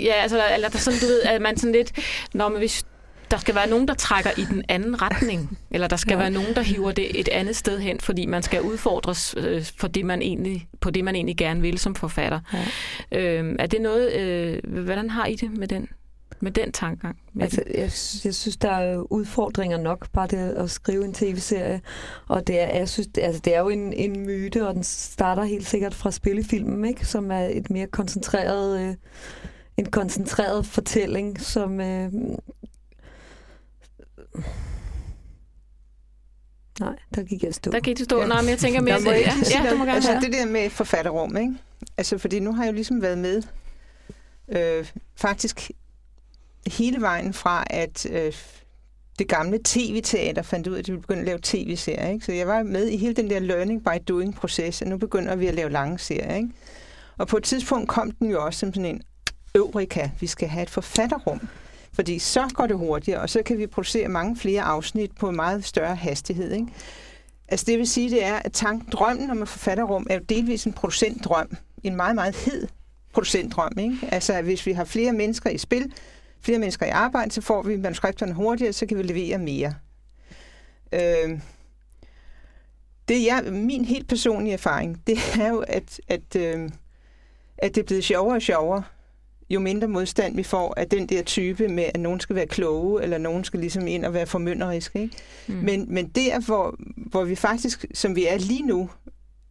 ja, altså, eller der sådan, du ved, at man sådan lidt, når man, hvis der skal være nogen, der trækker i den anden retning, eller der skal ja. være nogen, der hiver det et andet sted hen, fordi man skal udfordres øh, for det, man egentlig, på det, man egentlig gerne vil som forfatter. Ja. Øh, er det noget, øh, hvordan har I det med den? Med den tankegang? Altså, jeg, jeg synes, der er udfordringer nok, bare det at skrive en tv-serie. Og det er, jeg synes, det, altså, det er jo en, en myte, og den starter helt sikkert fra spillefilmen, ikke? som er et mere koncentreret, øh, en koncentreret fortælling, som... Øh, Nej, der gik jeg stå. Der gik du stå. Ja. Nej, men jeg tænker mere... ja, ja, du må gerne altså, det der med forfatterrum, ikke? Altså, fordi nu har jeg jo ligesom været med øh, faktisk hele vejen fra, at øh, det gamle tv-teater fandt ud af, at de ville begynde at lave tv-serier. Ikke? Så jeg var med i hele den der learning by doing-proces, og nu begynder vi at lave lange serier. Ikke? Og på et tidspunkt kom den jo også som sådan en øvrika. Vi skal have et forfatterrum. Fordi så går det hurtigere, og så kan vi producere mange flere afsnit på en meget større hastighed. Ikke? Altså det vil sige, det er, at tanken, drømmen om et forfatterrum er jo delvis en producentdrøm. En meget, meget hed producentdrøm. Ikke? Altså hvis vi har flere mennesker i spil, flere mennesker i arbejde, så får vi manuskripterne hurtigere, så kan vi levere mere. Øh, det er min helt personlige erfaring, det er jo, at, at, øh, at det er blevet sjovere og sjovere, jo mindre modstand vi får af den der type med, at nogen skal være kloge, eller nogen skal ligesom ind og være formynderiske. Ikke? Mm. Men, men der, hvor, hvor vi faktisk, som vi er lige nu,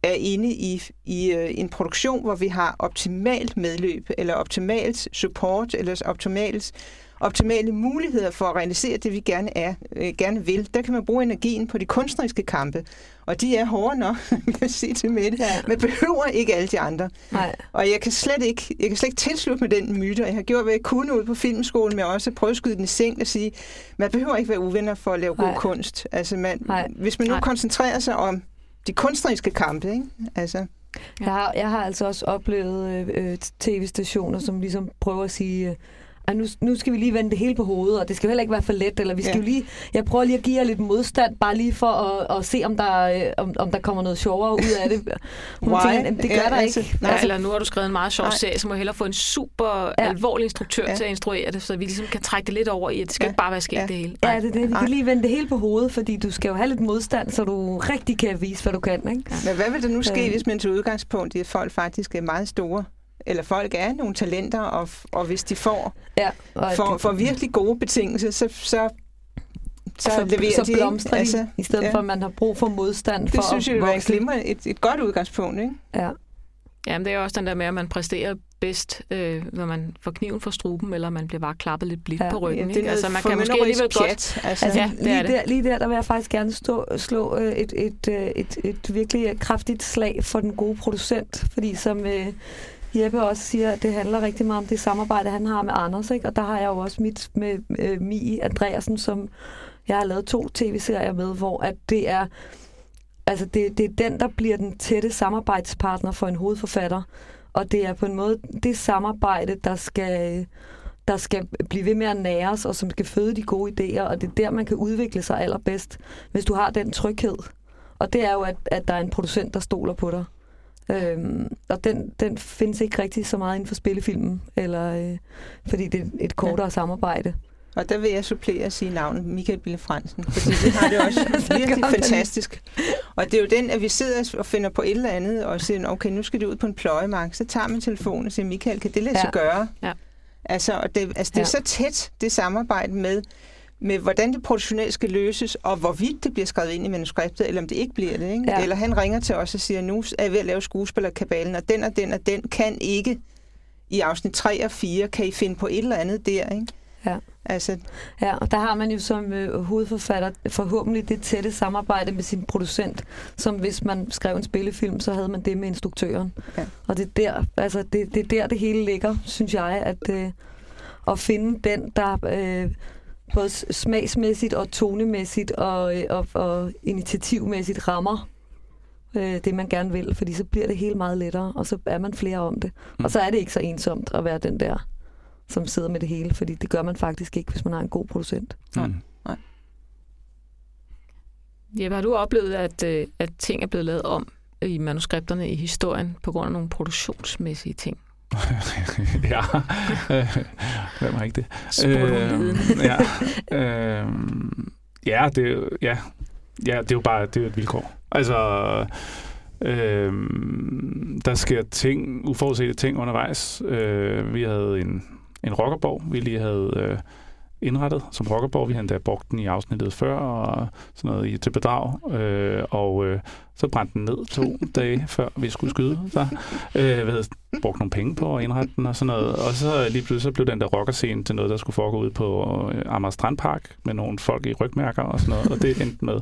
er inde i, i uh, en produktion, hvor vi har optimalt medløb, eller optimalt support, eller optimalt optimale muligheder for at realisere det, vi gerne, er, øh, gerne vil. Der kan man bruge energien på de kunstneriske kampe, og de er hårde nok, kan jeg sige til Mette. Ja. Man behøver ikke alle de andre. Nej. Og jeg kan slet ikke, jeg kan slet ikke tilslutte med den myte, jeg har gjort, hvad jeg kunne ud på filmskolen, men også prøve at skyde den i seng og sige, man behøver ikke være uvenner for at lave Nej. god kunst. Altså man, hvis man nu Nej. koncentrerer sig om de kunstneriske kampe, ikke? Altså, ja. jeg, har, jeg har altså også oplevet øh, øh tv-stationer, som ligesom prøver at sige, øh, at nu, nu skal vi lige vende det hele på hovedet, og det skal heller ikke være for let, eller vi skal Ja. jo lige, jeg prøver lige at give jer lidt modstand, bare lige for at, at se, om der, øh, om, om der kommer noget sjovere ud af det. Hun Why? tænker, "Jamen, det gør Ja, der altså, ikke. nej. Ja, eller nu har du skrevet en meget sjov Nej. serie, så må jeg hellere få en super Ja. ja. alvorlig instruktør Ja. ja. til at instruere det, så vi ligesom kan trække det lidt over i, at det skal Ja. ja. ikke bare være sket Ja. ja. det hele. Ja, det er det. Vi Nej. kan lige vende det hele på hovedet, fordi du skal jo have lidt modstand, så du rigtig kan vise, hvad du kan. Ikke? Men hvad vil der nu ske, Øh. hvis man til udgangspunkt i, at folk faktisk er meget store? Eller folk er nogle talenter, og, og hvis de får, Ja, og at får, det- får virkelig gode betingelser, så, så, så, så, leverer så de. blomstrer de, altså, i stedet ja. for, at man har brug for modstand for Det synes at jeg en vokse. glimrende, et, et godt udgangspunkt, ikke? Ja. Jamen, det er jo også den der med, at man præsterer bedst, øh, når man får kniven for struben, eller man bliver bare klappet lidt blidt Ja. på ryggen. Ja, ikke? Altså, man kan måske alligevel godt... pjat, Altså, Altså, Ja, det lige, er det. der, lige der, der vil jeg faktisk gerne stå, slå øh, et, et, øh, et, et virkelig kraftigt slag for den gode producent, fordi som øh, Jeppe også siger, at det handler rigtig meget om det samarbejde, han har med Anders, ikke? og der har jeg jo også mit med øh, Mie Andreasen, som jeg har lavet to tv-serier med, hvor at det er altså det, det er den, der bliver den tætte samarbejdspartner for en hovedforfatter, og det er på en måde det samarbejde, der skal der skal blive ved med at næres, og som skal føde de gode idéer, og det er der, man kan udvikle sig allerbedst, hvis du har den tryghed. Og det er jo, at, at der er en producent, der stoler på dig. Øhm, og den, den findes ikke rigtig så meget inden for spillefilmen, eller, øh, fordi det er et kortere ja. samarbejde. Og der vil jeg supplere og sige navnet Michael Bille Fransen, fordi det har det også virkelig fantastisk. Og det er jo den, at vi sidder og finder på et eller andet, og siger, okay, nu skal det ud på en pløjemark. Så tager man telefonen og siger, Michael, kan det lade sig Ja. gøre? Ja. Altså, og det, altså, det er Ja. så tæt, det samarbejde med, med, hvordan det produktionelt skal løses, og hvorvidt det bliver skrevet ind i manuskriptet, eller om det ikke bliver det. Ikke? Ja. Eller han ringer til os og siger, nu er jeg ved at lave skuespillerkabalen, og den og den og den kan ikke i afsnit 3 og 4, kan I finde på et eller andet der, ikke? Ja. Altså, Ja, og der har man jo som øh, hovedforfatter forhåbentlig det tætte samarbejde med sin producent, som hvis man skrev en spillefilm, så havde man det med instruktøren. Ja. Og det er, der, altså det, det er der, det hele ligger, synes jeg, at, øh, at finde den, der øh, både smagsmæssigt og tonemæssigt og, øh, og, og initiativmæssigt rammer øh, det, man gerne vil, fordi så bliver det hele meget lettere, og så er man flere om det. Mm. Og så er det ikke så ensomt at være den der, som sidder med det hele, fordi det gør man faktisk ikke, hvis man har en god producent. Mm. Jeppe, har du oplevet, at, øh, at ting er blevet lavet om i manuskripterne i historien på grund af nogle produktionsmæssige ting? Ja, Øh, hvem har ikke det? Viden. ja, øh, ja, det, er jo- ja, ja, det er jo bare det er jo et vilkår. Altså, øh, der sker ting, uforudsete ting undervejs. Øh, vi havde en, en rockerborg, vi lige havde øh, indrettet som rockerborg. Vi havde endda brugt den i afsnittet før, og sådan noget i, til bedrag. Øh, og øh, så brændte den ned to dage, før vi skulle skyde der. Øh, vi havde brugt nogle penge på at indrette den og sådan noget. Og så lige pludselig så blev den der rockerscene til noget, der skulle foregå ud på øh, Amager Strandpark med nogle folk i rygmærker og sådan noget. Og det endte med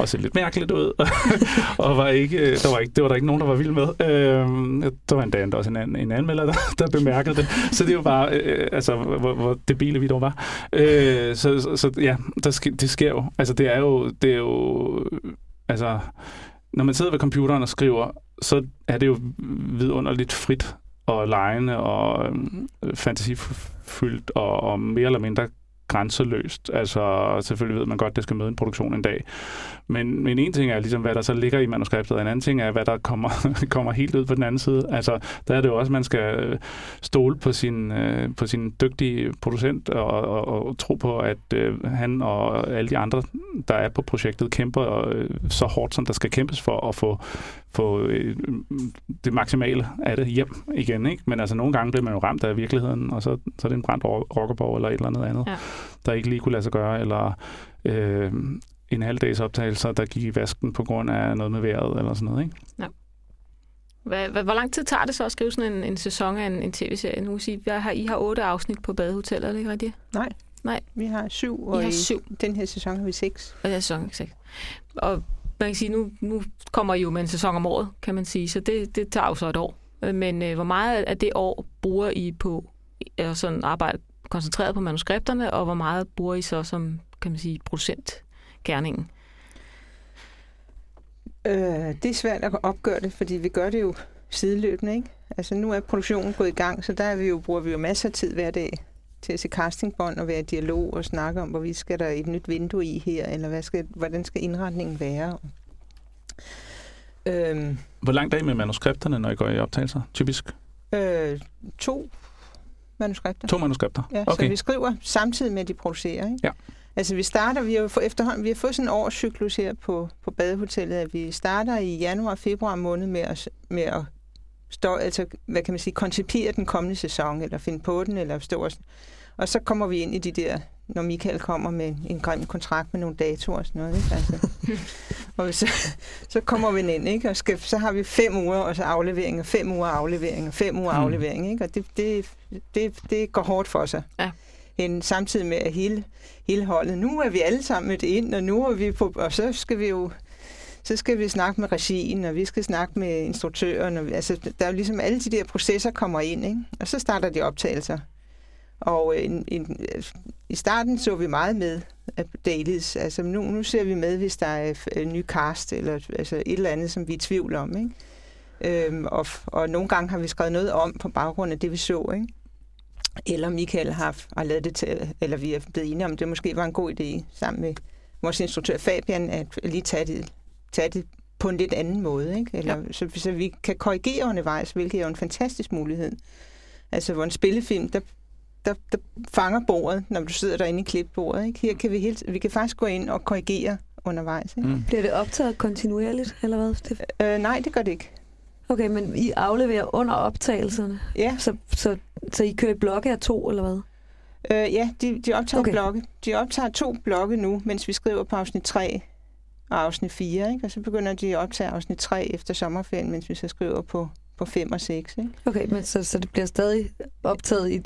at se lidt mærkeligt ud. og var ikke, øh, der var ikke, det var der ikke nogen, der var vild med. Øh, der var endda endda også en, anden, en anmelder, der, der bemærkede det. Så det jo bare, øh, altså, hvor, hvor debile vi dog var. Øh, så, så, så ja, der sker, det sker jo. Altså, det er jo, det er jo, altså, når man sidder ved computeren og skriver, så er det jo vidunderligt frit og lejende og øh, fantasifyldt og, og mere eller mindre grænseløst. Altså, selvfølgelig ved man godt, at det skal møde en produktion en dag. Men, men en ting er ligesom, hvad der så ligger i manuskriptet, og en anden ting er, hvad der kommer, kommer helt ud på den anden side. Altså, der er det jo også, at man skal øh, stole på sin, øh, på sin dygtige producent og, og, og tro på, at øh, han og alle de andre, der er på projektet, kæmper så hårdt, som der skal kæmpes for at få, få øh, det maksimale af det hjem igen. Ikke? Men altså, nogle gange bliver man jo ramt af virkeligheden, og så, så er det en brændt rockerborg eller et eller andet andet, Ja. der ikke lige kunne lade sig gøre, eller øh, en halvdags optagelse, der gik i vasken på grund af noget med vejret eller sådan noget. Ikke? Hvad, hvad, hvor lang tid tager det så at skrive sådan en, en sæson af en, en tv-serie? Nu sige, jeg har, I har otte afsnit på Badehotel, er det ikke rigtigt? nej. Nej. Vi har syv, I og har i syv, den her sæson har vi seks. og det er sæson 6. Og man kan sige, nu, nu kommer I jo med en sæson om året, kan man sige, så det, det tager jo så et år. Øh, men øh, hvor meget af det år bruger I på at sådan arbejde koncentreret på manuskripterne, og hvor meget bruger I så som, kan man sige, producentgærningen? Øh, det er svært at opgøre det, fordi vi gør det jo sideløbende, ikke? Altså nu er produktionen gået i gang, så der er vi jo, bruger vi jo masser af tid hver dag til at se castingbånd og være i dialog og snakke om, hvorvidt skal der et nyt vindue i her, eller hvad skal, hvordan skal indretningen være. Øhm, Hvor langt er I med manuskripterne, når I går i optagelser? Typisk øh, to manuskripter. to manuskripter? Ja, okay. Så vi skriver samtidig med, at de producerer. Ikke? Ja. Altså vi starter, vi har efterhånden, vi har fået sådan en årscyklus her på, på badehotellet, at vi starter i januar og februar måned med at, med at stå, altså, hvad kan man sige, koncipere den kommende sæson, eller finde på den, eller stå og, og så kommer vi ind i de der, når Michael kommer med en grim kontrakt med nogle datoer og sådan noget, ikke? Altså. og så, så kommer vi ind, ikke? Og skal, så har vi fem uger, og så aflevering, og fem uger aflevering, og fem uger Mm. aflevering, ikke? Og det, det, det, det går hårdt for sig. Ja. En, samtidig med at hele, hele holdet, nu er vi alle sammen mødt ind, og nu er vi på, og så skal vi jo så skal vi snakke med regien, og vi skal snakke med instruktøren. Og, altså, der er jo ligesom alle de der processer kommer ind, ikke? og så starter de optagelser. Og øh, en, en, i starten så vi meget med dailies. Altså nu, nu ser vi med, hvis der er en ny cast, eller altså et eller andet, som vi er i tvivl om. Ikke? Øhm, og, og nogle gange har vi skrevet noget om på baggrund af det, vi så. Ikke? Eller Michael har, har lavet det til, eller vi er blevet enige om, at det måske var en god idé sammen med vores instruktør Fabian, at lige tage det, tage det på en lidt anden måde. Ikke? Eller, ja. så, så vi kan korrigere undervejs, hvilket er jo en fantastisk mulighed. Altså, hvor en spillefilm, der, der, der fanger bordet, når du sidder derinde i klipbordet. Ikke? Her kan vi, helt, vi kan faktisk gå ind og korrigere undervejs. Ikke? Mm. Bliver det optaget kontinuerligt, eller hvad? Det... Øh, nej, det gør det ikke. Okay, men I afleverer under optagelserne, Ja, så, så, så I kører i blokke af to, eller hvad? øh, ja de, de optager Okay. blokke. De optager to blokke nu, mens vi skriver på afsnit 3 og afsnit 4. Ikke? Og så begynder de at optage afsnit 3 efter sommerferien, mens vi så skriver på, på 5 og 6. Ikke? Okay, men så, så det bliver stadig optaget i,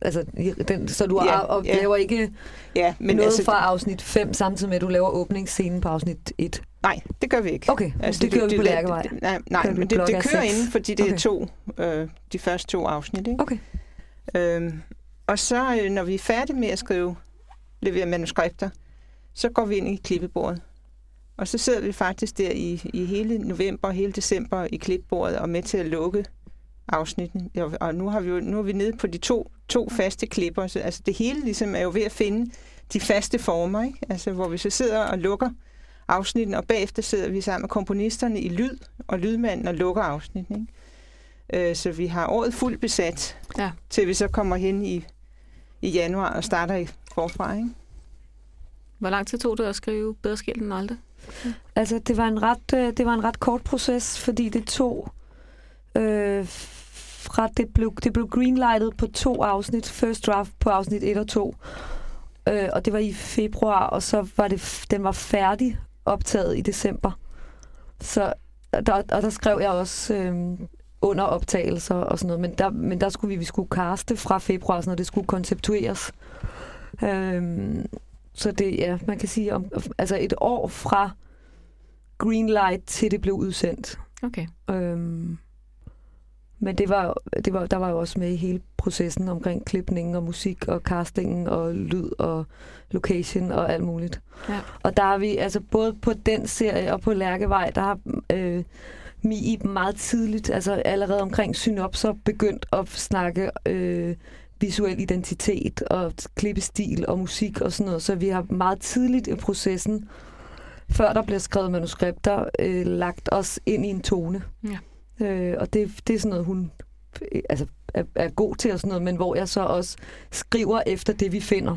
altså, i den, så du Ja, og ja. laver ikke Ja, men noget altså, fra afsnit 5, samtidig med, at du laver åbningsscenen på afsnit 1. nej, det gør vi ikke. Okay, altså, det kører vi på Lærkevej. det- Nej, nej men det, det kører inden, fordi det Okay. er to, øh, de første to afsnit. Ikke? Okay. Øhm, og så, øh, når vi er færdige med at skrive, levere manuskripter, så går vi ind i klippebordet. Og så sidder vi faktisk der i, i hele november og hele december i klipbordet og med til at lukke afsnitten. Og- nu, har vi jo, nu er vi nede på de to, to faste klipper. Så, altså det hele ligesom er jo ved at finde de faste former, ikke? Altså, hvor vi så sidder og lukker afsnitten, og bagefter sidder vi sammen med komponisterne i lyd og lydmanden og lukker afsnitten. Ikke? Øh, så vi har året fuldt besat, Ja. til vi så kommer hen i, i januar og starter i forfra. Ikke? Hvor lang tid tog det at skrive Bedre skilt end aldrig? Altså, det var en ret, øh, det var en ret kort proces, fordi det tog øh, fra det blev, det blev greenlightet på to afsnit, first draft på afsnit 1 og 2. Øh, og det var i februar, og så var det, den var færdig optaget i december. Så der, og der skrev jeg også øh, under optagelser og sådan noget, men der, men der skulle vi, vi skulle kaste fra februar, så sådan noget, det skulle konceptueres. Øh, så det, ja, man kan sige, om, altså et år fra greenlight til det blev udsendt. Okay. Øhm, men det var, det var, der var jo også med i hele processen omkring klipningen og musik og castingen og lyd og location og alt muligt. Ja. Og der har vi, altså både på den serie og på Lærkevej, der har øh, Mi meget tidligt, altså allerede omkring synopser, begyndt at snakke øh, visuel identitet og klippestil og musik og sådan noget. Så vi har meget tidligt i processen, før der bliver skrevet manuskripter, øh, lagt os ind i en tone. Ja. Øh, og det, det er sådan noget, hun altså, er, er god til og sådan noget, men hvor jeg så også skriver efter det, vi finder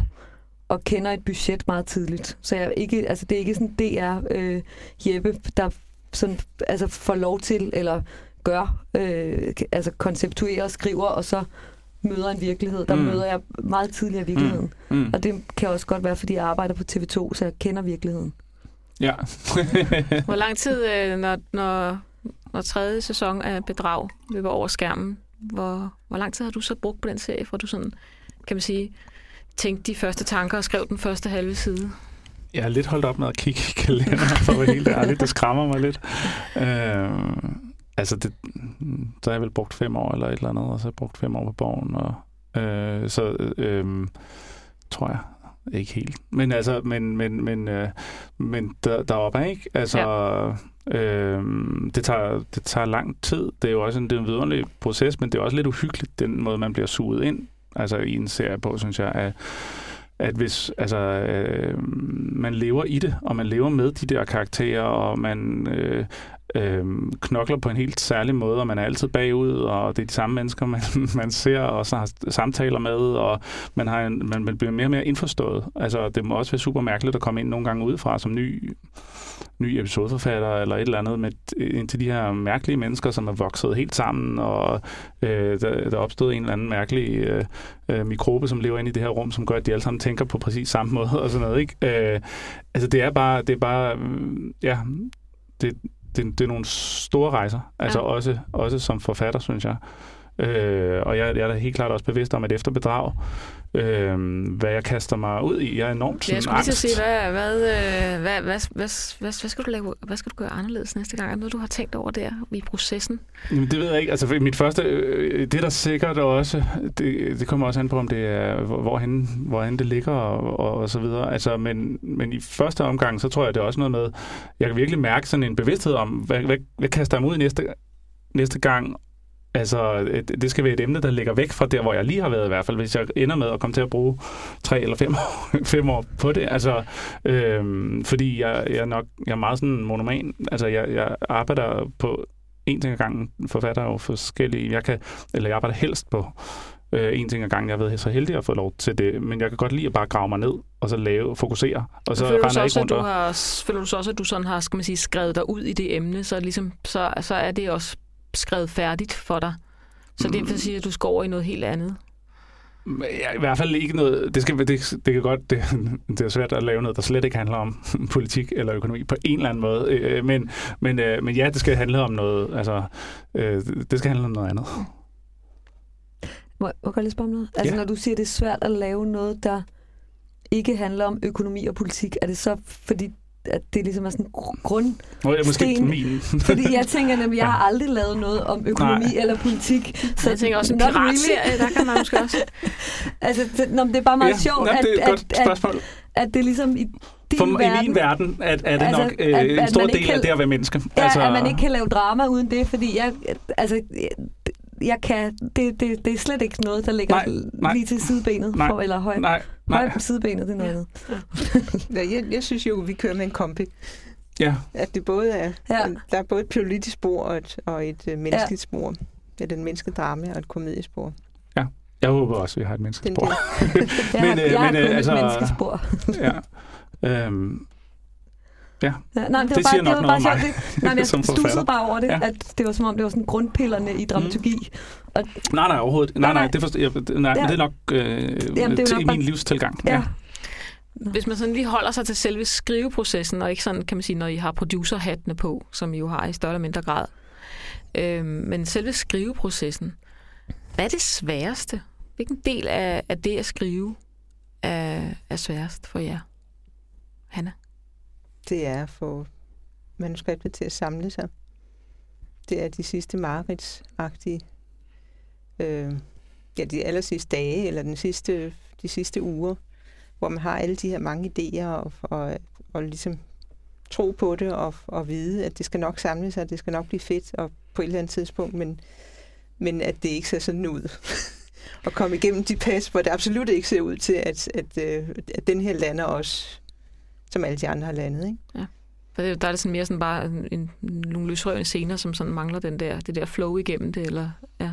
og kender et budget meget tidligt. Så jeg ikke, altså, det er ikke sådan DR øh, Jeppe, der sådan, altså, får lov til, eller gør, øh, altså konceptuerer og skriver, og så møder en virkelighed. Der Mm. møder jeg meget tidligere virkeligheden. Mm. Mm. Og det kan også godt være, fordi jeg arbejder på TV2, så jeg kender virkeligheden. Ja. Hvor lang tid, øh, når, når, når tredje sæson af Bedrag løber over skærmen, hvor, hvor lang tid har du så brugt på den serie, for du sådan, kan man sige, tænkte de første tanker og skrev den første halve side? Jeg er lidt holdt op med at kigge i kalenderen, for at være helt ærlig. Det skræmmer mig lidt. Øh, altså, det, så har jeg vel brugt fem år eller et eller andet, og så har jeg brugt fem år på borgen. Og, øh, så øh, tror jeg ikke helt. Men altså, men, men, men, øh, men der, deroppe, ikke? Altså, ja. øh, det, tager, det tager lang tid. Det er jo også en, det er en vidunderlig proces, men det er også lidt uhyggeligt, den måde, man bliver suget ind. altså i en serie på, synes jeg, at, at hvis altså, øh, man lever i det, og man lever med de der karakterer, og man øh, øh, knokler på en helt særlig måde, og man er altid bagud, og det er de samme mennesker, man, man ser og så har samtaler med, og man, har en, man, man bliver mere og mere indforstået. Altså, det må også være super mærkeligt at komme ind nogle gange udefra som ny ny episodeforfatter eller et eller andet med ind til de her mærkelige mennesker, som er vokset helt sammen, og øh, der, der er opstået en eller anden mærkelig øh, øh, mikrobe, som lever inde i det her rum, som gør, at de alle sammen tænker på præcis samme måde og sådan noget. Ikke? Øh, altså det er bare, det er bare, ja, det, det, det er nogle store rejser, altså ja. også, også som forfatter, synes jeg. Øh, og jeg, jeg er da helt klart også bevidst om, at efter bedrag, øh, hvad jeg kaster mig ud i, jeg er enormt sådan, Jeg skulle lige sige, hvad, hvad, hvad, hvad, hvad, hvad, hvad, hvad, skal du lave, hvad skal du gøre anderledes næste gang? Er noget, du har tænkt over der i processen? Jamen, det ved jeg ikke. Altså, mit første, øh, det der sikkert også, det, det kommer også an på, om det er, hvorhen, hvorhen det ligger og, og, og så videre. Altså, men, men i første omgang, så tror jeg, det er også noget med, jeg kan virkelig mærke sådan en bevidsthed om, hvad, hvad, hvad kaster jeg mig ud næste, næste gang, Altså, det skal være et emne, der ligger væk fra der, hvor jeg lige har været i hvert fald, hvis jeg ender med at komme til at bruge tre eller fem år, fem år på det. Altså, øhm, fordi jeg, jeg, er nok, jeg er meget sådan monoman. Altså, jeg, jeg arbejder på en ting ad gangen. Forfatter er jo forskellige. Jeg, kan, eller jeg arbejder helst på øh, en ting ad gangen. Jeg har været så heldig at få lov til det, men jeg kan godt lide at bare grave mig ned og så lave, fokusere. Og så føler du så også, at du har, føler du så også, at du sådan har, skal man sige, skrevet dig ud i det emne, så, ligesom, så, så er det også skrevet færdigt for dig. Så det vil sige, at du skal over i noget helt andet. Ja, I hvert fald ikke noget... Det, skal, det, det kan godt... Det, det er svært at lave noget, der slet ikke handler om politik eller økonomi på en eller anden måde. Øh, men, men, øh, men ja, det skal handle om noget... Altså, øh, det skal handle om noget andet. Må, må jeg lige spørge om noget? Altså, ja. når du siger, det er svært at lave noget, der ikke handler om økonomi og politik, er det så, fordi at det ligesom er sådan en grund. Nå, jeg måske min. fordi jeg tænker nemlig, jeg har aldrig lavet noget om økonomi Nej. eller politik. Så jeg tænker også en piratserie, really. der kan man måske også. altså, det, nå, det er bare meget ja, sjovt, ja, det er at, at, at, at det ligesom i din For, verden, I min verden er, er det altså, nok øh, at, en stor del kan, af det at være menneske. Ja, altså, at man ikke kan lave drama uden det, fordi jeg, altså, jeg kan, det, det, det er slet ikke noget, der ligger nej, nej, lige til sidebenet, nej, for, eller højt. Nej, nej. Højt sidebenet, det er noget andet. Ja. jeg, jeg synes jo, vi kører med en kombi. Ja. At det både er, ja. der er både et politisk spor og et, og et uh, menneskeligt ja. spor. Det er den menneskelige drama og et komediespor. Ja, jeg håber også, at vi har et menneskeligt spor. men, jeg, øh, jeg men, øh, altså, et menneskespor. ja. Øhm, Ja, ja nej, det, det var siger bare, nok det var bare sjovt. Det, nej, jeg stussede bare over det, ja. at det var som om, det var sådan grundpillerne i dramaturgi. Mm. Og, nej, nej, overhovedet. Nej, nej, det, forstår, jeg, nej ja. det er nok, øh, Jamen, det er til, nok min livstilgang. Ja. ja. Hvis man sådan lige holder sig til selve skriveprocessen, og ikke sådan, kan man sige, når I har producerhattene på, som I jo har i større eller mindre grad. Øh, men selve skriveprocessen, hvad er det sværeste? Hvilken del af, af det at skrive er, er sværest for jer? Hanna? Det er at få manuskriptet til at samle sig. Det er de sidste mareridsagtige, øh, ja, de aller sidste dage, eller den sidste, de sidste uger, hvor man har alle de her mange idéer, og, og, og ligesom tro på det, og, og vide, at det skal nok samle sig, det skal nok blive fedt, og på et eller andet tidspunkt, men, men at det ikke ser sådan ud. og komme igennem de pas, hvor det absolut ikke ser ud til, at, at, at, at den her lander også som alle de andre har landet. Ikke? Ja. For det, der er det sådan mere sådan bare en, nogle løsrørende scener, som sådan mangler den der, det der flow igennem det, eller, ja.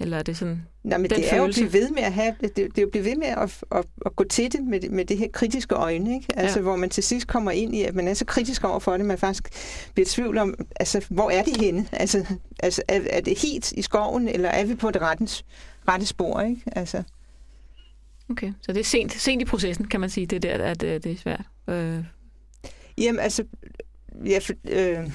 eller er det sådan Nej, men den det er følelse? jo at blive ved med at have, det, det er jo blive ved med at, at, at gå til det med, med det her kritiske øjne, ikke? Altså, ja. hvor man til sidst kommer ind i, at man er så kritisk over for det, man faktisk bliver i tvivl om, altså, hvor er det henne? Altså, altså er, er det helt i skoven, eller er vi på det rette, rette spor, ikke? Altså. Okay, så det er sent, sent i processen, kan man sige, det der, at, at det er svært. Øh. Jamen altså, ja, for, øh,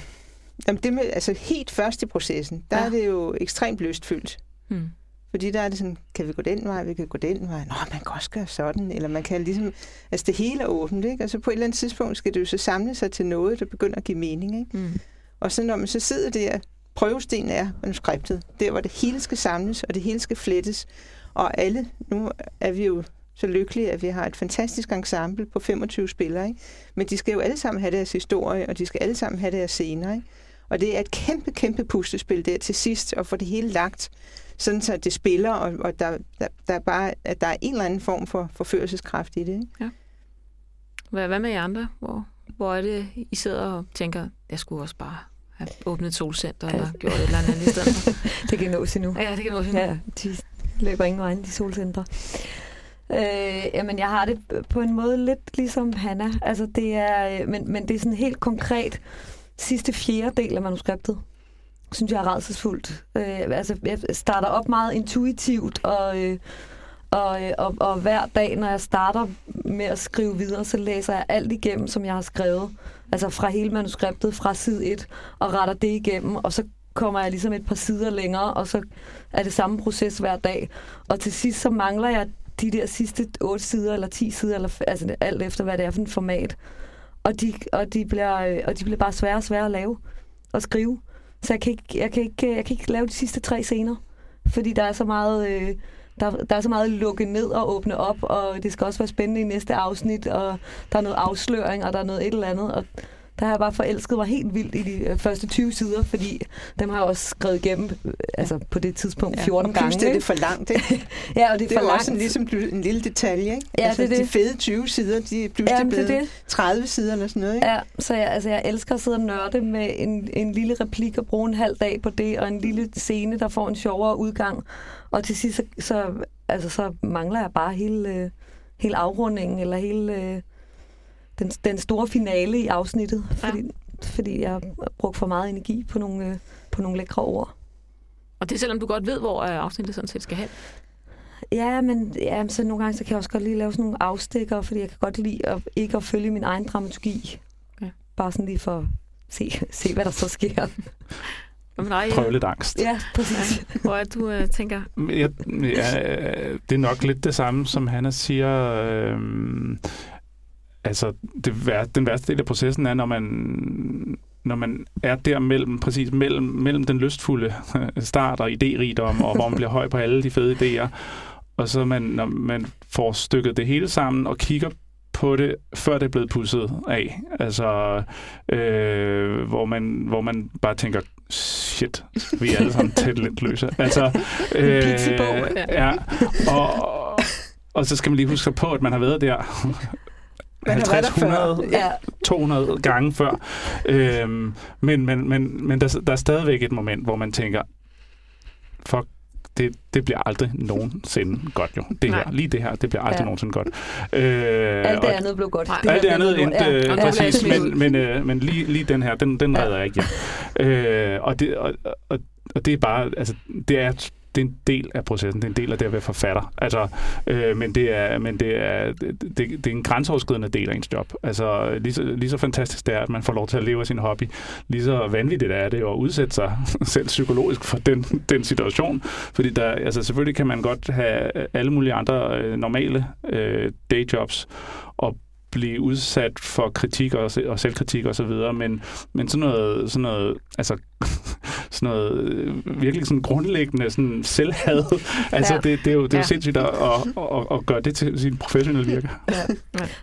jamen det med, altså helt først i processen, der ja. er det jo ekstremt lystfyldt. Hmm. Fordi der er det sådan, kan vi gå den vej, vi kan gå den vej. Nå, man kan også gøre sådan, eller man kan ligesom, altså det hele er åbent, ikke? Altså på et eller andet tidspunkt skal det jo så samle sig til noget, der begynder at give mening, ikke? Hmm. Og så når man så sidder der, prøvestenen er manuskriptet, der hvor det hele skal samles, og det hele skal flettes, og alle, nu er vi jo så lykkelige, at vi har et fantastisk ensemble på 25 spillere. Ikke? Men de skal jo alle sammen have deres historie, og de skal alle sammen have deres scener. Ikke? Og det er et kæmpe, kæmpe puslespil der til sidst, at få det hele lagt sådan så det spiller, og, og der, der, der er bare, at der er en eller anden form for forførelseskraft i det. Ikke? Hvad, hvad med jer andre? Hvor, hvor er det, I sidder og tænker, jeg skulle også bare have åbnet et solcenter eller gjort et eller andet i stedet for? Det kan nås endnu. Ja, det kan også Ja, de løber ingen vejen, de solcentre. Øh, jamen, jeg har det på en måde lidt ligesom Hanna. Altså, det er, øh, men, men det er sådan helt konkret sidste fjerdedel af manuskriptet synes jeg er redselsfuldt. Øh, altså, jeg starter op meget intuitivt, og, øh, og, øh, og, og hver dag, når jeg starter med at skrive videre, så læser jeg alt igennem, som jeg har skrevet. Altså fra hele manuskriptet, fra side 1, og retter det igennem, og så kommer jeg ligesom et par sider længere, og så er det samme proces hver dag. Og til sidst så mangler jeg de der sidste 8 sider, eller 10 sider, eller, altså alt efter, hvad det er for et format. Og de, og de, bliver, øh, og de bliver bare sværere og sværere at lave og skrive. Så jeg kan ikke, jeg kan ikke, jeg kan ikke lave de sidste tre scener, fordi der er så meget... Øh, der, der er så meget lukke ned og åbne op, og det skal også være spændende i næste afsnit, og der er noget afsløring, og der er noget et eller andet, og der har jeg bare forelsket mig helt vildt i de øh, første 20 sider, fordi dem har jeg også skrevet igennem øh, altså på det tidspunkt 14 ja, gange. det er det for langt, ikke? ja, og det er, Det for er jo langt. også en, ligesom en lille detalje, ikke? Ja, altså, det er de det. fede 20 sider, de er pludselig det er blevet det. 30 sider eller sådan noget, ikke? Ja, så jeg, altså, jeg elsker at sidde og nørde med en, en lille replik og bruge en halv dag på det, og en lille scene, der får en sjovere udgang. Og til sidst, så, så, altså, så mangler jeg bare hele, øh, hele afrundingen, eller hele den, den store finale i afsnittet, fordi, fordi jeg har brugt for meget energi på nogle, øh, på nogle lækre ord. Og det er selvom du godt ved, hvor øh, afsnittet sådan set skal hen. Ja, men ja, så nogle gange så kan jeg også godt lige lave sådan nogle afstikker, fordi jeg kan godt lide at, ikke at følge min egen dramaturgi. Ja. Bare sådan lige for at se, se hvad der så sker. Med dig? Prøve lidt angst. Ja, præcis. Ja, hvor er det, du øh, tænker, Jeg, ja, øh, det er nok lidt det samme, som Hanna siger. Øh, altså, det, vær- den værste del af processen er, når man, når man er der mellem, præcis mellem, mellem den lystfulde start og idérigdom, og hvor man bliver høj på alle de fede idéer, og så man, når man får stykket det hele sammen og kigger på det, før det er blevet pusset af. Altså, øh, hvor, man, hvor man bare tænker, shit, vi er alle sammen tæt lidt løse. Altså, øh, Pizzabog, ja. Og, og så skal man lige huske på, at man har været der 50, der før. 100, Ja, 200 gange før. Øhm, men men, men, men der, der er stadigvæk et moment, hvor man tænker, fuck, det, det bliver aldrig nogensinde godt jo. Det her, Nej. lige det her, det bliver aldrig Ja. nogensinde godt. Øh, alt det andet blev godt. Her alt det andet endte Ja. øh, det præcis, men, men, øh, men lige, lige den her, den, den Ja. redder jeg ikke hjem. Øh, og, det, og, og, og det er bare, altså, det er det er en del af processen, det er en del af det at være forfatter. Altså, øh, men det er, men det er, det, det, det er en grænseoverskridende del af ens job. Altså, lige så, lige så fantastisk det er, at man får lov til at leve af sin hobby, lige så vanvittigt er det at udsætte sig selv psykologisk for den, den situation. Fordi der, altså, selvfølgelig kan man godt have alle mulige andre øh, normale øh, dayjobs, og blive udsat for kritik og, og selvkritik og så videre, men, men sådan noget, sådan noget, altså, sådan noget øh, virkelig sådan grundlæggende sådan selvhad, altså Ja. det, det, er jo, det er jo Ja. sindssygt at, at, at, at gøre det til sin professionelle virke.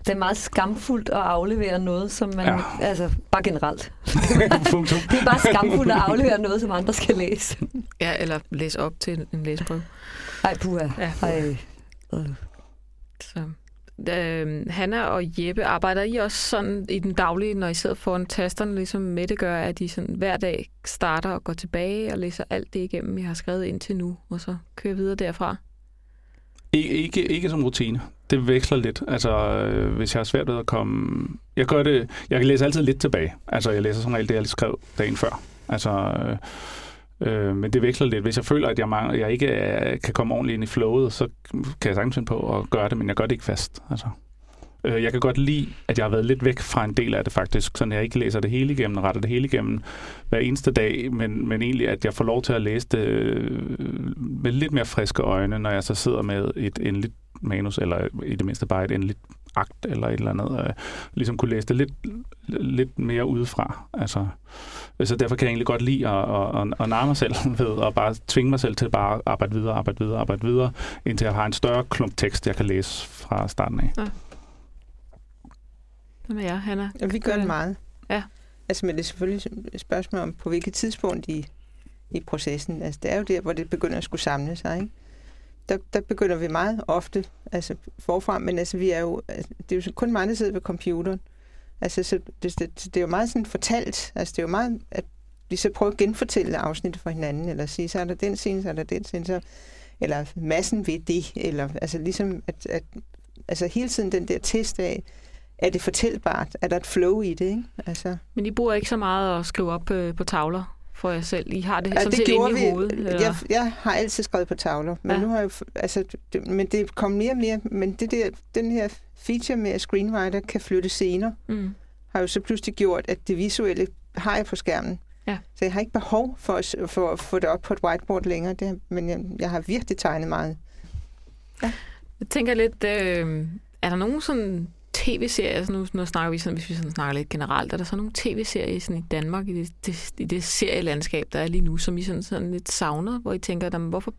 Det er meget skamfuldt at aflevere noget, som man... Ja. Altså, bare generelt. Det er bare skamfuldt at aflevere noget, som andre skal læse. ja, eller læse op til en læseprøve. Ej, puha. Ja. Ej. Så. Øh, Hanna og Jeppe, arbejder I også sådan i den daglige, når I sidder foran tasterne, ligesom Mette gør, at I sådan hver dag starter og går tilbage og læser alt det igennem, I har skrevet indtil nu, og så kører videre derfra? Ikke, ikke, ikke som rutine. Det veksler lidt. Altså, øh, hvis jeg har svært ved at komme... Jeg gør det... Jeg kan læse altid lidt tilbage. Altså, jeg læser som regel det, jeg skrev dagen før. Altså, øh, øh, men det veksler lidt. Hvis jeg føler, at jeg, mangler, jeg ikke er, kan komme ordentligt ind i flowet, så kan jeg sagtens finde på at gøre det, men jeg gør det ikke fast. Altså. Øh, jeg kan godt lide, at jeg har været lidt væk fra en del af det faktisk, så jeg ikke læser det hele igennem og retter det hele igennem hver eneste dag, men, men egentlig, at jeg får lov til at læse det øh, med lidt mere friske øjne, når jeg så sidder med et endeligt manus, eller i det mindste bare et endeligt akt, eller et eller andet. Øh, ligesom kunne læse det lidt, lidt mere udefra. Altså, så derfor kan jeg egentlig godt lide at, at, at, at narre mig selv ved at bare tvinge mig selv til bare at arbejde videre, arbejde videre, arbejde videre, indtil jeg har en større klump tekst, jeg kan læse fra starten af. Hvad med jer, Hanna? Og vi gør det meget. Ja. Altså, men det er selvfølgelig et spørgsmål om, på hvilket tidspunkt i, i processen. Altså, det er jo der, hvor det begynder at skulle samle sig, ikke? Der, der begynder vi meget ofte altså forfra, men altså, vi er jo, altså, det er jo kun mig, der sidder ved computeren. Altså, så det, det, det er jo meget sådan fortalt. Altså, det er jo meget, at vi så prøver at genfortælle afsnittet for hinanden, eller sige, så er der den scene, så er der den scene, så, eller massen ved det, eller altså ligesom, at, at altså hele tiden den der test af, er det fortælbart? Er der et flow i det? Ikke? Altså. Men I bruger ikke så meget at skrive op øh, på tavler for jer selv? I har det Ja, som det set inde i hovedet? Eller? Jeg, jeg har altid skrevet på tavler, men Ja. ja. nu har jeg, altså, det, men det kom mere og mere, men det der, den her feature med, at screenwriter kan flytte scener, Mm. har jo så pludselig gjort, at det visuelle har jeg på skærmen. Ja. Så jeg har ikke behov for at, for at få det op på et whiteboard længere, det, men jeg, jeg har virkelig tegnet meget. Jeg tænker lidt, øh, er der nogen sådan tv-serier, altså nu, nu snakker vi sådan, hvis vi sådan snakker lidt generelt, er der så nogle tv-serier sådan i Danmark, i det, det, i det serielandskab, der er lige nu, som I sådan, sådan lidt savner, hvor I tænker, jamen, hvorfor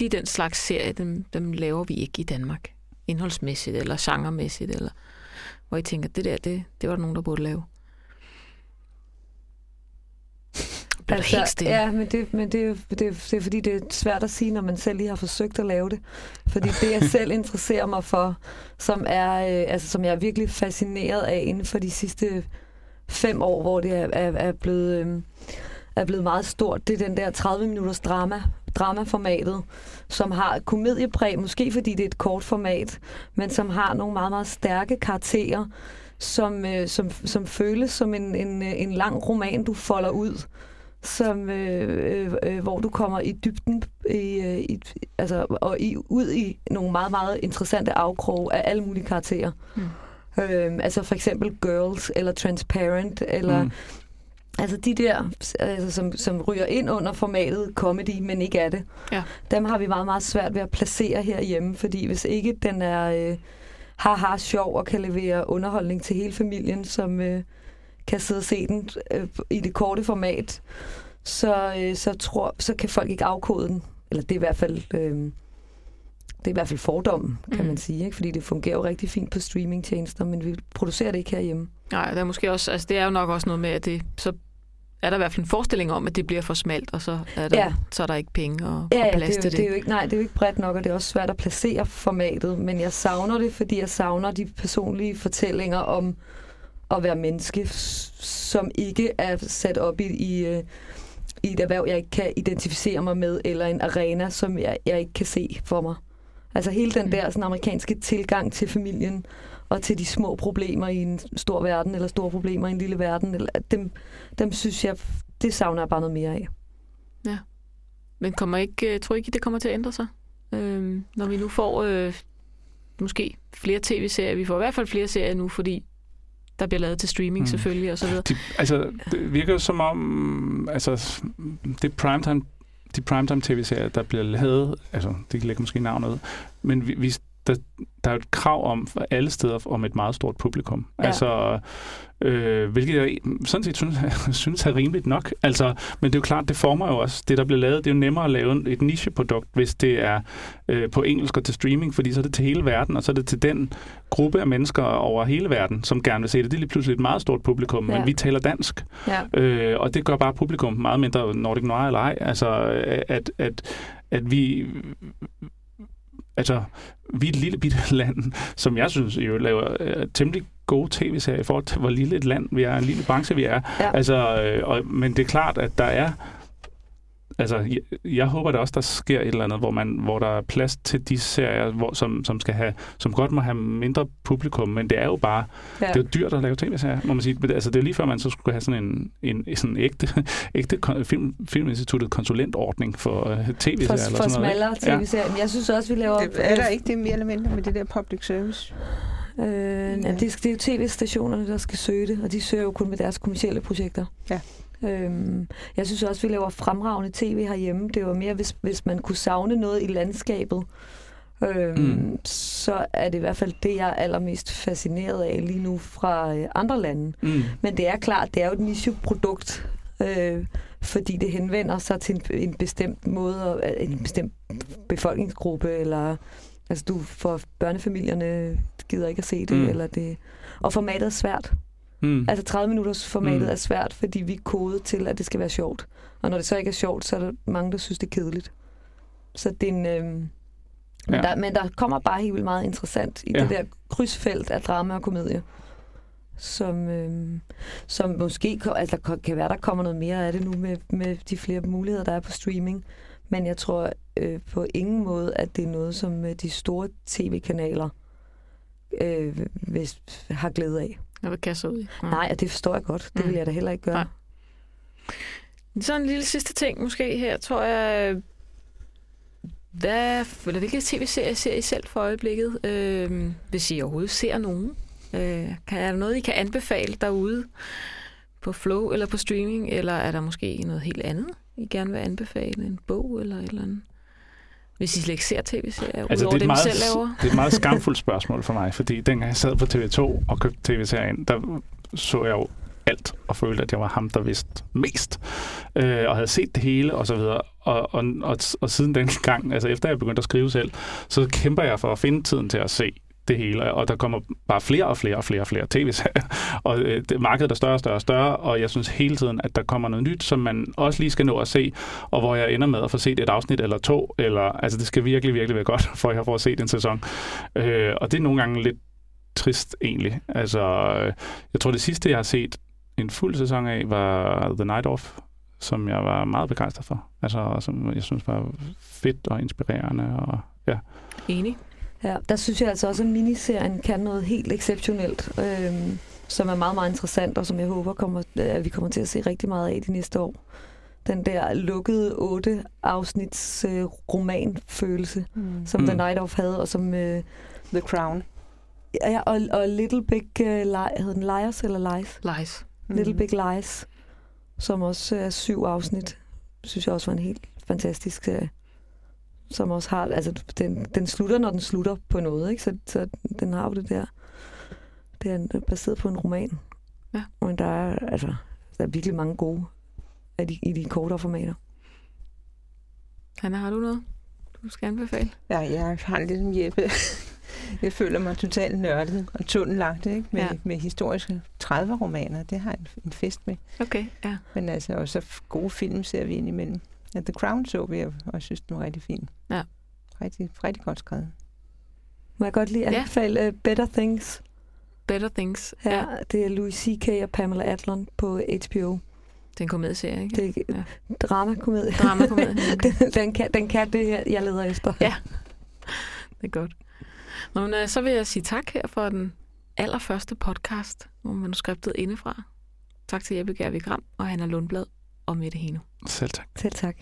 de den slags serie, dem, dem laver vi ikke i Danmark, indholdsmæssigt eller genremæssigt, eller hvor I tænker, det der, det, det var der nogen, der burde lave. Bliver altså, helt stille. ja, men, det, men det, er det, er- det er fordi, det er svært at sige, når man selv lige har forsøgt at lave det. Fordi det, jeg selv interesserer mig for, som, er, øh, altså, som jeg er virkelig fascineret af inden for de sidste fem år, hvor det er, er, er, blevet, øh, er blevet meget stort, det er den der 30-minutters drama, dramaformatet, som har komediepræg, måske fordi det er et kort format, men som har nogle meget, meget stærke karakterer, som, øh, som, som føles som en, en, en lang roman, du folder ud, som, øh, øh, øh, hvor du kommer i dybden i, øh, i, altså, og i, ud i nogle meget, meget interessante afkroge af alle mulige karakterer. Mm. Øh, altså for eksempel Girls, eller Transparent, eller Mm. Altså de der, altså, som, som ryger ind under formatet comedy, men ikke er det. Ja. Dem har vi meget, meget svært ved at placere herhjemme, fordi hvis ikke den er øh, haha sjov og kan levere underholdning til hele familien, som øh, kan sidde og se den øh, i det korte format, så, øh, så, tror, så kan folk ikke afkode den. Eller det er i hvert fald... Øh, det er i hvert fald fordommen, kan Mm. man sige, ikke? fordi det fungerer jo rigtig fint på streamingtjenester, men vi producerer det ikke herhjemme. Nej, der er måske også, altså det er jo nok også noget med, at det, så er der i hvert fald en forestilling om, at det bliver for smalt, og så er der, Ja. så er der ikke penge og, Ja, og ja plads det, er til det. er jo ikke, nej, det er jo ikke bredt nok, og det er også svært at placere formatet, men jeg savner det, fordi jeg savner de personlige fortællinger om at være menneske, som ikke er sat op i, i, øh, i et erhverv, jeg ikke kan identificere mig med, eller en arena, som jeg, jeg ikke kan se for mig. Altså hele den Mm. der sådan, amerikanske tilgang til familien, og til de små problemer i en stor verden, eller store problemer i en lille verden, eller, dem, dem synes jeg, det savner jeg bare noget mere af. Men kommer ikke, øh, tror ikke, det kommer til at ændre sig? Øhm, når vi nu får øh, måske flere tv-serier. Vi får i hvert fald flere serier nu, fordi der bliver lavet til streaming Mm. selvfølgelig og så videre. De, altså, det virker som om, altså, det primetime, de primetime tv-serier, der bliver lavet, altså, det lægger måske navnet, men vi, vi, der, der er jo et krav om for alle steder om et meget stort publikum. Ja. Altså, øh, hvilket jeg sådan set synes, synes er rimeligt nok. Altså, men det er jo klart, det former jo også det, der bliver lavet. Det er jo nemmere at lave et nicheprodukt, hvis det er øh, på engelsk og til streaming, fordi så er det til hele verden, og så er det til den gruppe af mennesker over hele verden, som gerne vil se det. Det er lige pludselig et meget stort publikum, Ja. men vi taler dansk. Ja. Øh, og det gør bare publikum meget mindre Nordic Noir eller ej. Altså, at, at, at vi... Altså, vi er et lille bitte land, som jeg synes jo laver øh, temmelig gode tv-serier i forhold til, hvor lille et land vi er, en lille branche vi er. Ja. Altså, øh, og, men det er klart, at der er... Altså, jeg, jeg håber da også, der sker et eller andet, hvor, man, hvor der er plads til de serier, hvor, som, som, skal have, som godt må have mindre publikum, men det er jo bare Ja. det er jo dyrt at lave tv-serier, må man sige. Altså, det er lige før, man så skulle have sådan en, en, sådan ægte, ægte film, Filminstituttet konsulentordning for uh, tv-serier. For, eller for sådan noget, smallere tv-serier. Men jeg synes også, vi laver... Det, er der ikke det mere eller mindre med det der public service? Øh, ja. det, det er jo tv-stationerne, der skal søge det, og de søger jo kun med deres kommersielle projekter. Ja. Øhm, jeg synes også, vi laver fremragende tv herhjemme. Det var mere, hvis, hvis man kunne savne noget i landskabet, øhm, Mm. så er det i hvert fald det, jeg er allermest fascineret af lige nu fra øh, andre lande. Mm. Men det er klart, det er jo et niche-produkt, øh, fordi det henvender sig til en, en bestemt måde, øh, en bestemt befolkningsgruppe, eller altså du for børnefamilierne gider ikke at se det, mm. eller det. Og formatet er svært. Mm. Altså 30 minutters formatet Mm. er svært, fordi vi er kodet til, at det skal være sjovt. Og når det så ikke er sjovt, så er der mange, der synes, det er kedeligt. Så det er en... Øhm, men, Ja. der, men der kommer bare helt vildt meget interessant i Ja. det der krydsfelt af drama og komedie. Som, øhm, som måske altså, kan være, der kommer noget mere af det nu med, med de flere muligheder, der er på streaming. Men jeg tror øh, på ingen måde, at det er noget, som øh, de store tv-kanaler øh, hvis, har glæde af. Jeg vil kaste ud i. Ja. Nej, og det forstår jeg godt. Det Mm. vil jeg da heller ikke gøre. Nej. Så en lille sidste ting måske her, tror jeg. Hvad, eller hvilke tv-serier ser I selv for øjeblikket? Øh, hvis I overhovedet ser nogen? Øh, kan, er der noget, I kan anbefale derude på Flow eller på streaming? Eller er der måske noget helt andet, I gerne vil anbefale? En bog eller et eller andet? Hvis I slet ikke ser tv-serier, Altså, udover det, er dem, meget, selv laver? det er et meget skamfuldt spørgsmål for mig, fordi dengang jeg sad på TV2 og købte tv-serien, der så jeg jo alt og følte, at jeg var ham, der vidste mest. Øh, og havde set det hele og så videre. Og, og, og, og siden den gang, altså efter jeg begyndte at skrive selv, så kæmper jeg for at finde tiden til at se det hele, og der kommer bare flere og flere og flere og flere tv-serier, og øh, det, markedet er større og større og større, og jeg synes hele tiden, at der kommer noget nyt, som man også lige skal nå at se, og hvor jeg ender med at få set et afsnit eller to, eller altså det skal virkelig, virkelig være godt, for jeg får set en sæson. Øh, og det er nogle gange lidt trist egentlig. Altså, øh, jeg tror det sidste, jeg har set en fuld sæson af, var The Night Off, som jeg var meget begejstret for. Altså, som jeg synes var fedt og inspirerende, og ja. Enig. Ja, der synes jeg altså også, at miniserien kan noget helt exceptionelt, øhm, som er meget, meget interessant, og som jeg håber, kommer, at vi kommer til at se rigtig meget af de næste år. Den der lukkede otte afsnits øh, romanfølelse, Mm. som Mm. The Night Of havde, og som... Øh, The Crown. ja, og, og Little Big øh, Li- hed den Liars eller Lies? Lies. Mm. Little Big Lies, som også er syv afsnit, synes jeg også var en helt fantastisk serie. Som også har, altså den, den slutter, når den slutter på noget, ikke? Så, så den har jo det der, det er baseret på en roman. Ja. Men der er, altså, der er virkelig mange gode af de, i de kortere formater. Hanna, har du noget, du skal anbefale? Ja, jeg har det ligesom Jeppe. Jeg føler mig totalt nørdet og tunnellagt ikke? Med, Ja. med historiske 30-romaner. Det har jeg en, en fest med. Okay, ja. Men altså også gode film ser vi ind imellem. Ja, The Crown så vi, og jeg synes, den var rigtig fin. Ja. Rigtig, rigtig godt skrevet. Må jeg godt lige Ja. anbefale uh, Better Things. Better Things. Her, Ja. Det er Louis C.K. og Pamela Adlon på HBO. Det er en komedieserie, ikke? Det er Ja. ja. dramakomedie. Dramakomedie. Okay. den, den, kan, den kan det, her, jeg leder efter. Ja. Det er godt. Nå, men, øh, så vil jeg sige tak her for den allerførste podcast om manuskriptet indefra. Tak til Jeppe Gervig Gram og Hanna Lundblad og Mette Heno. Selv tak. Selv tak.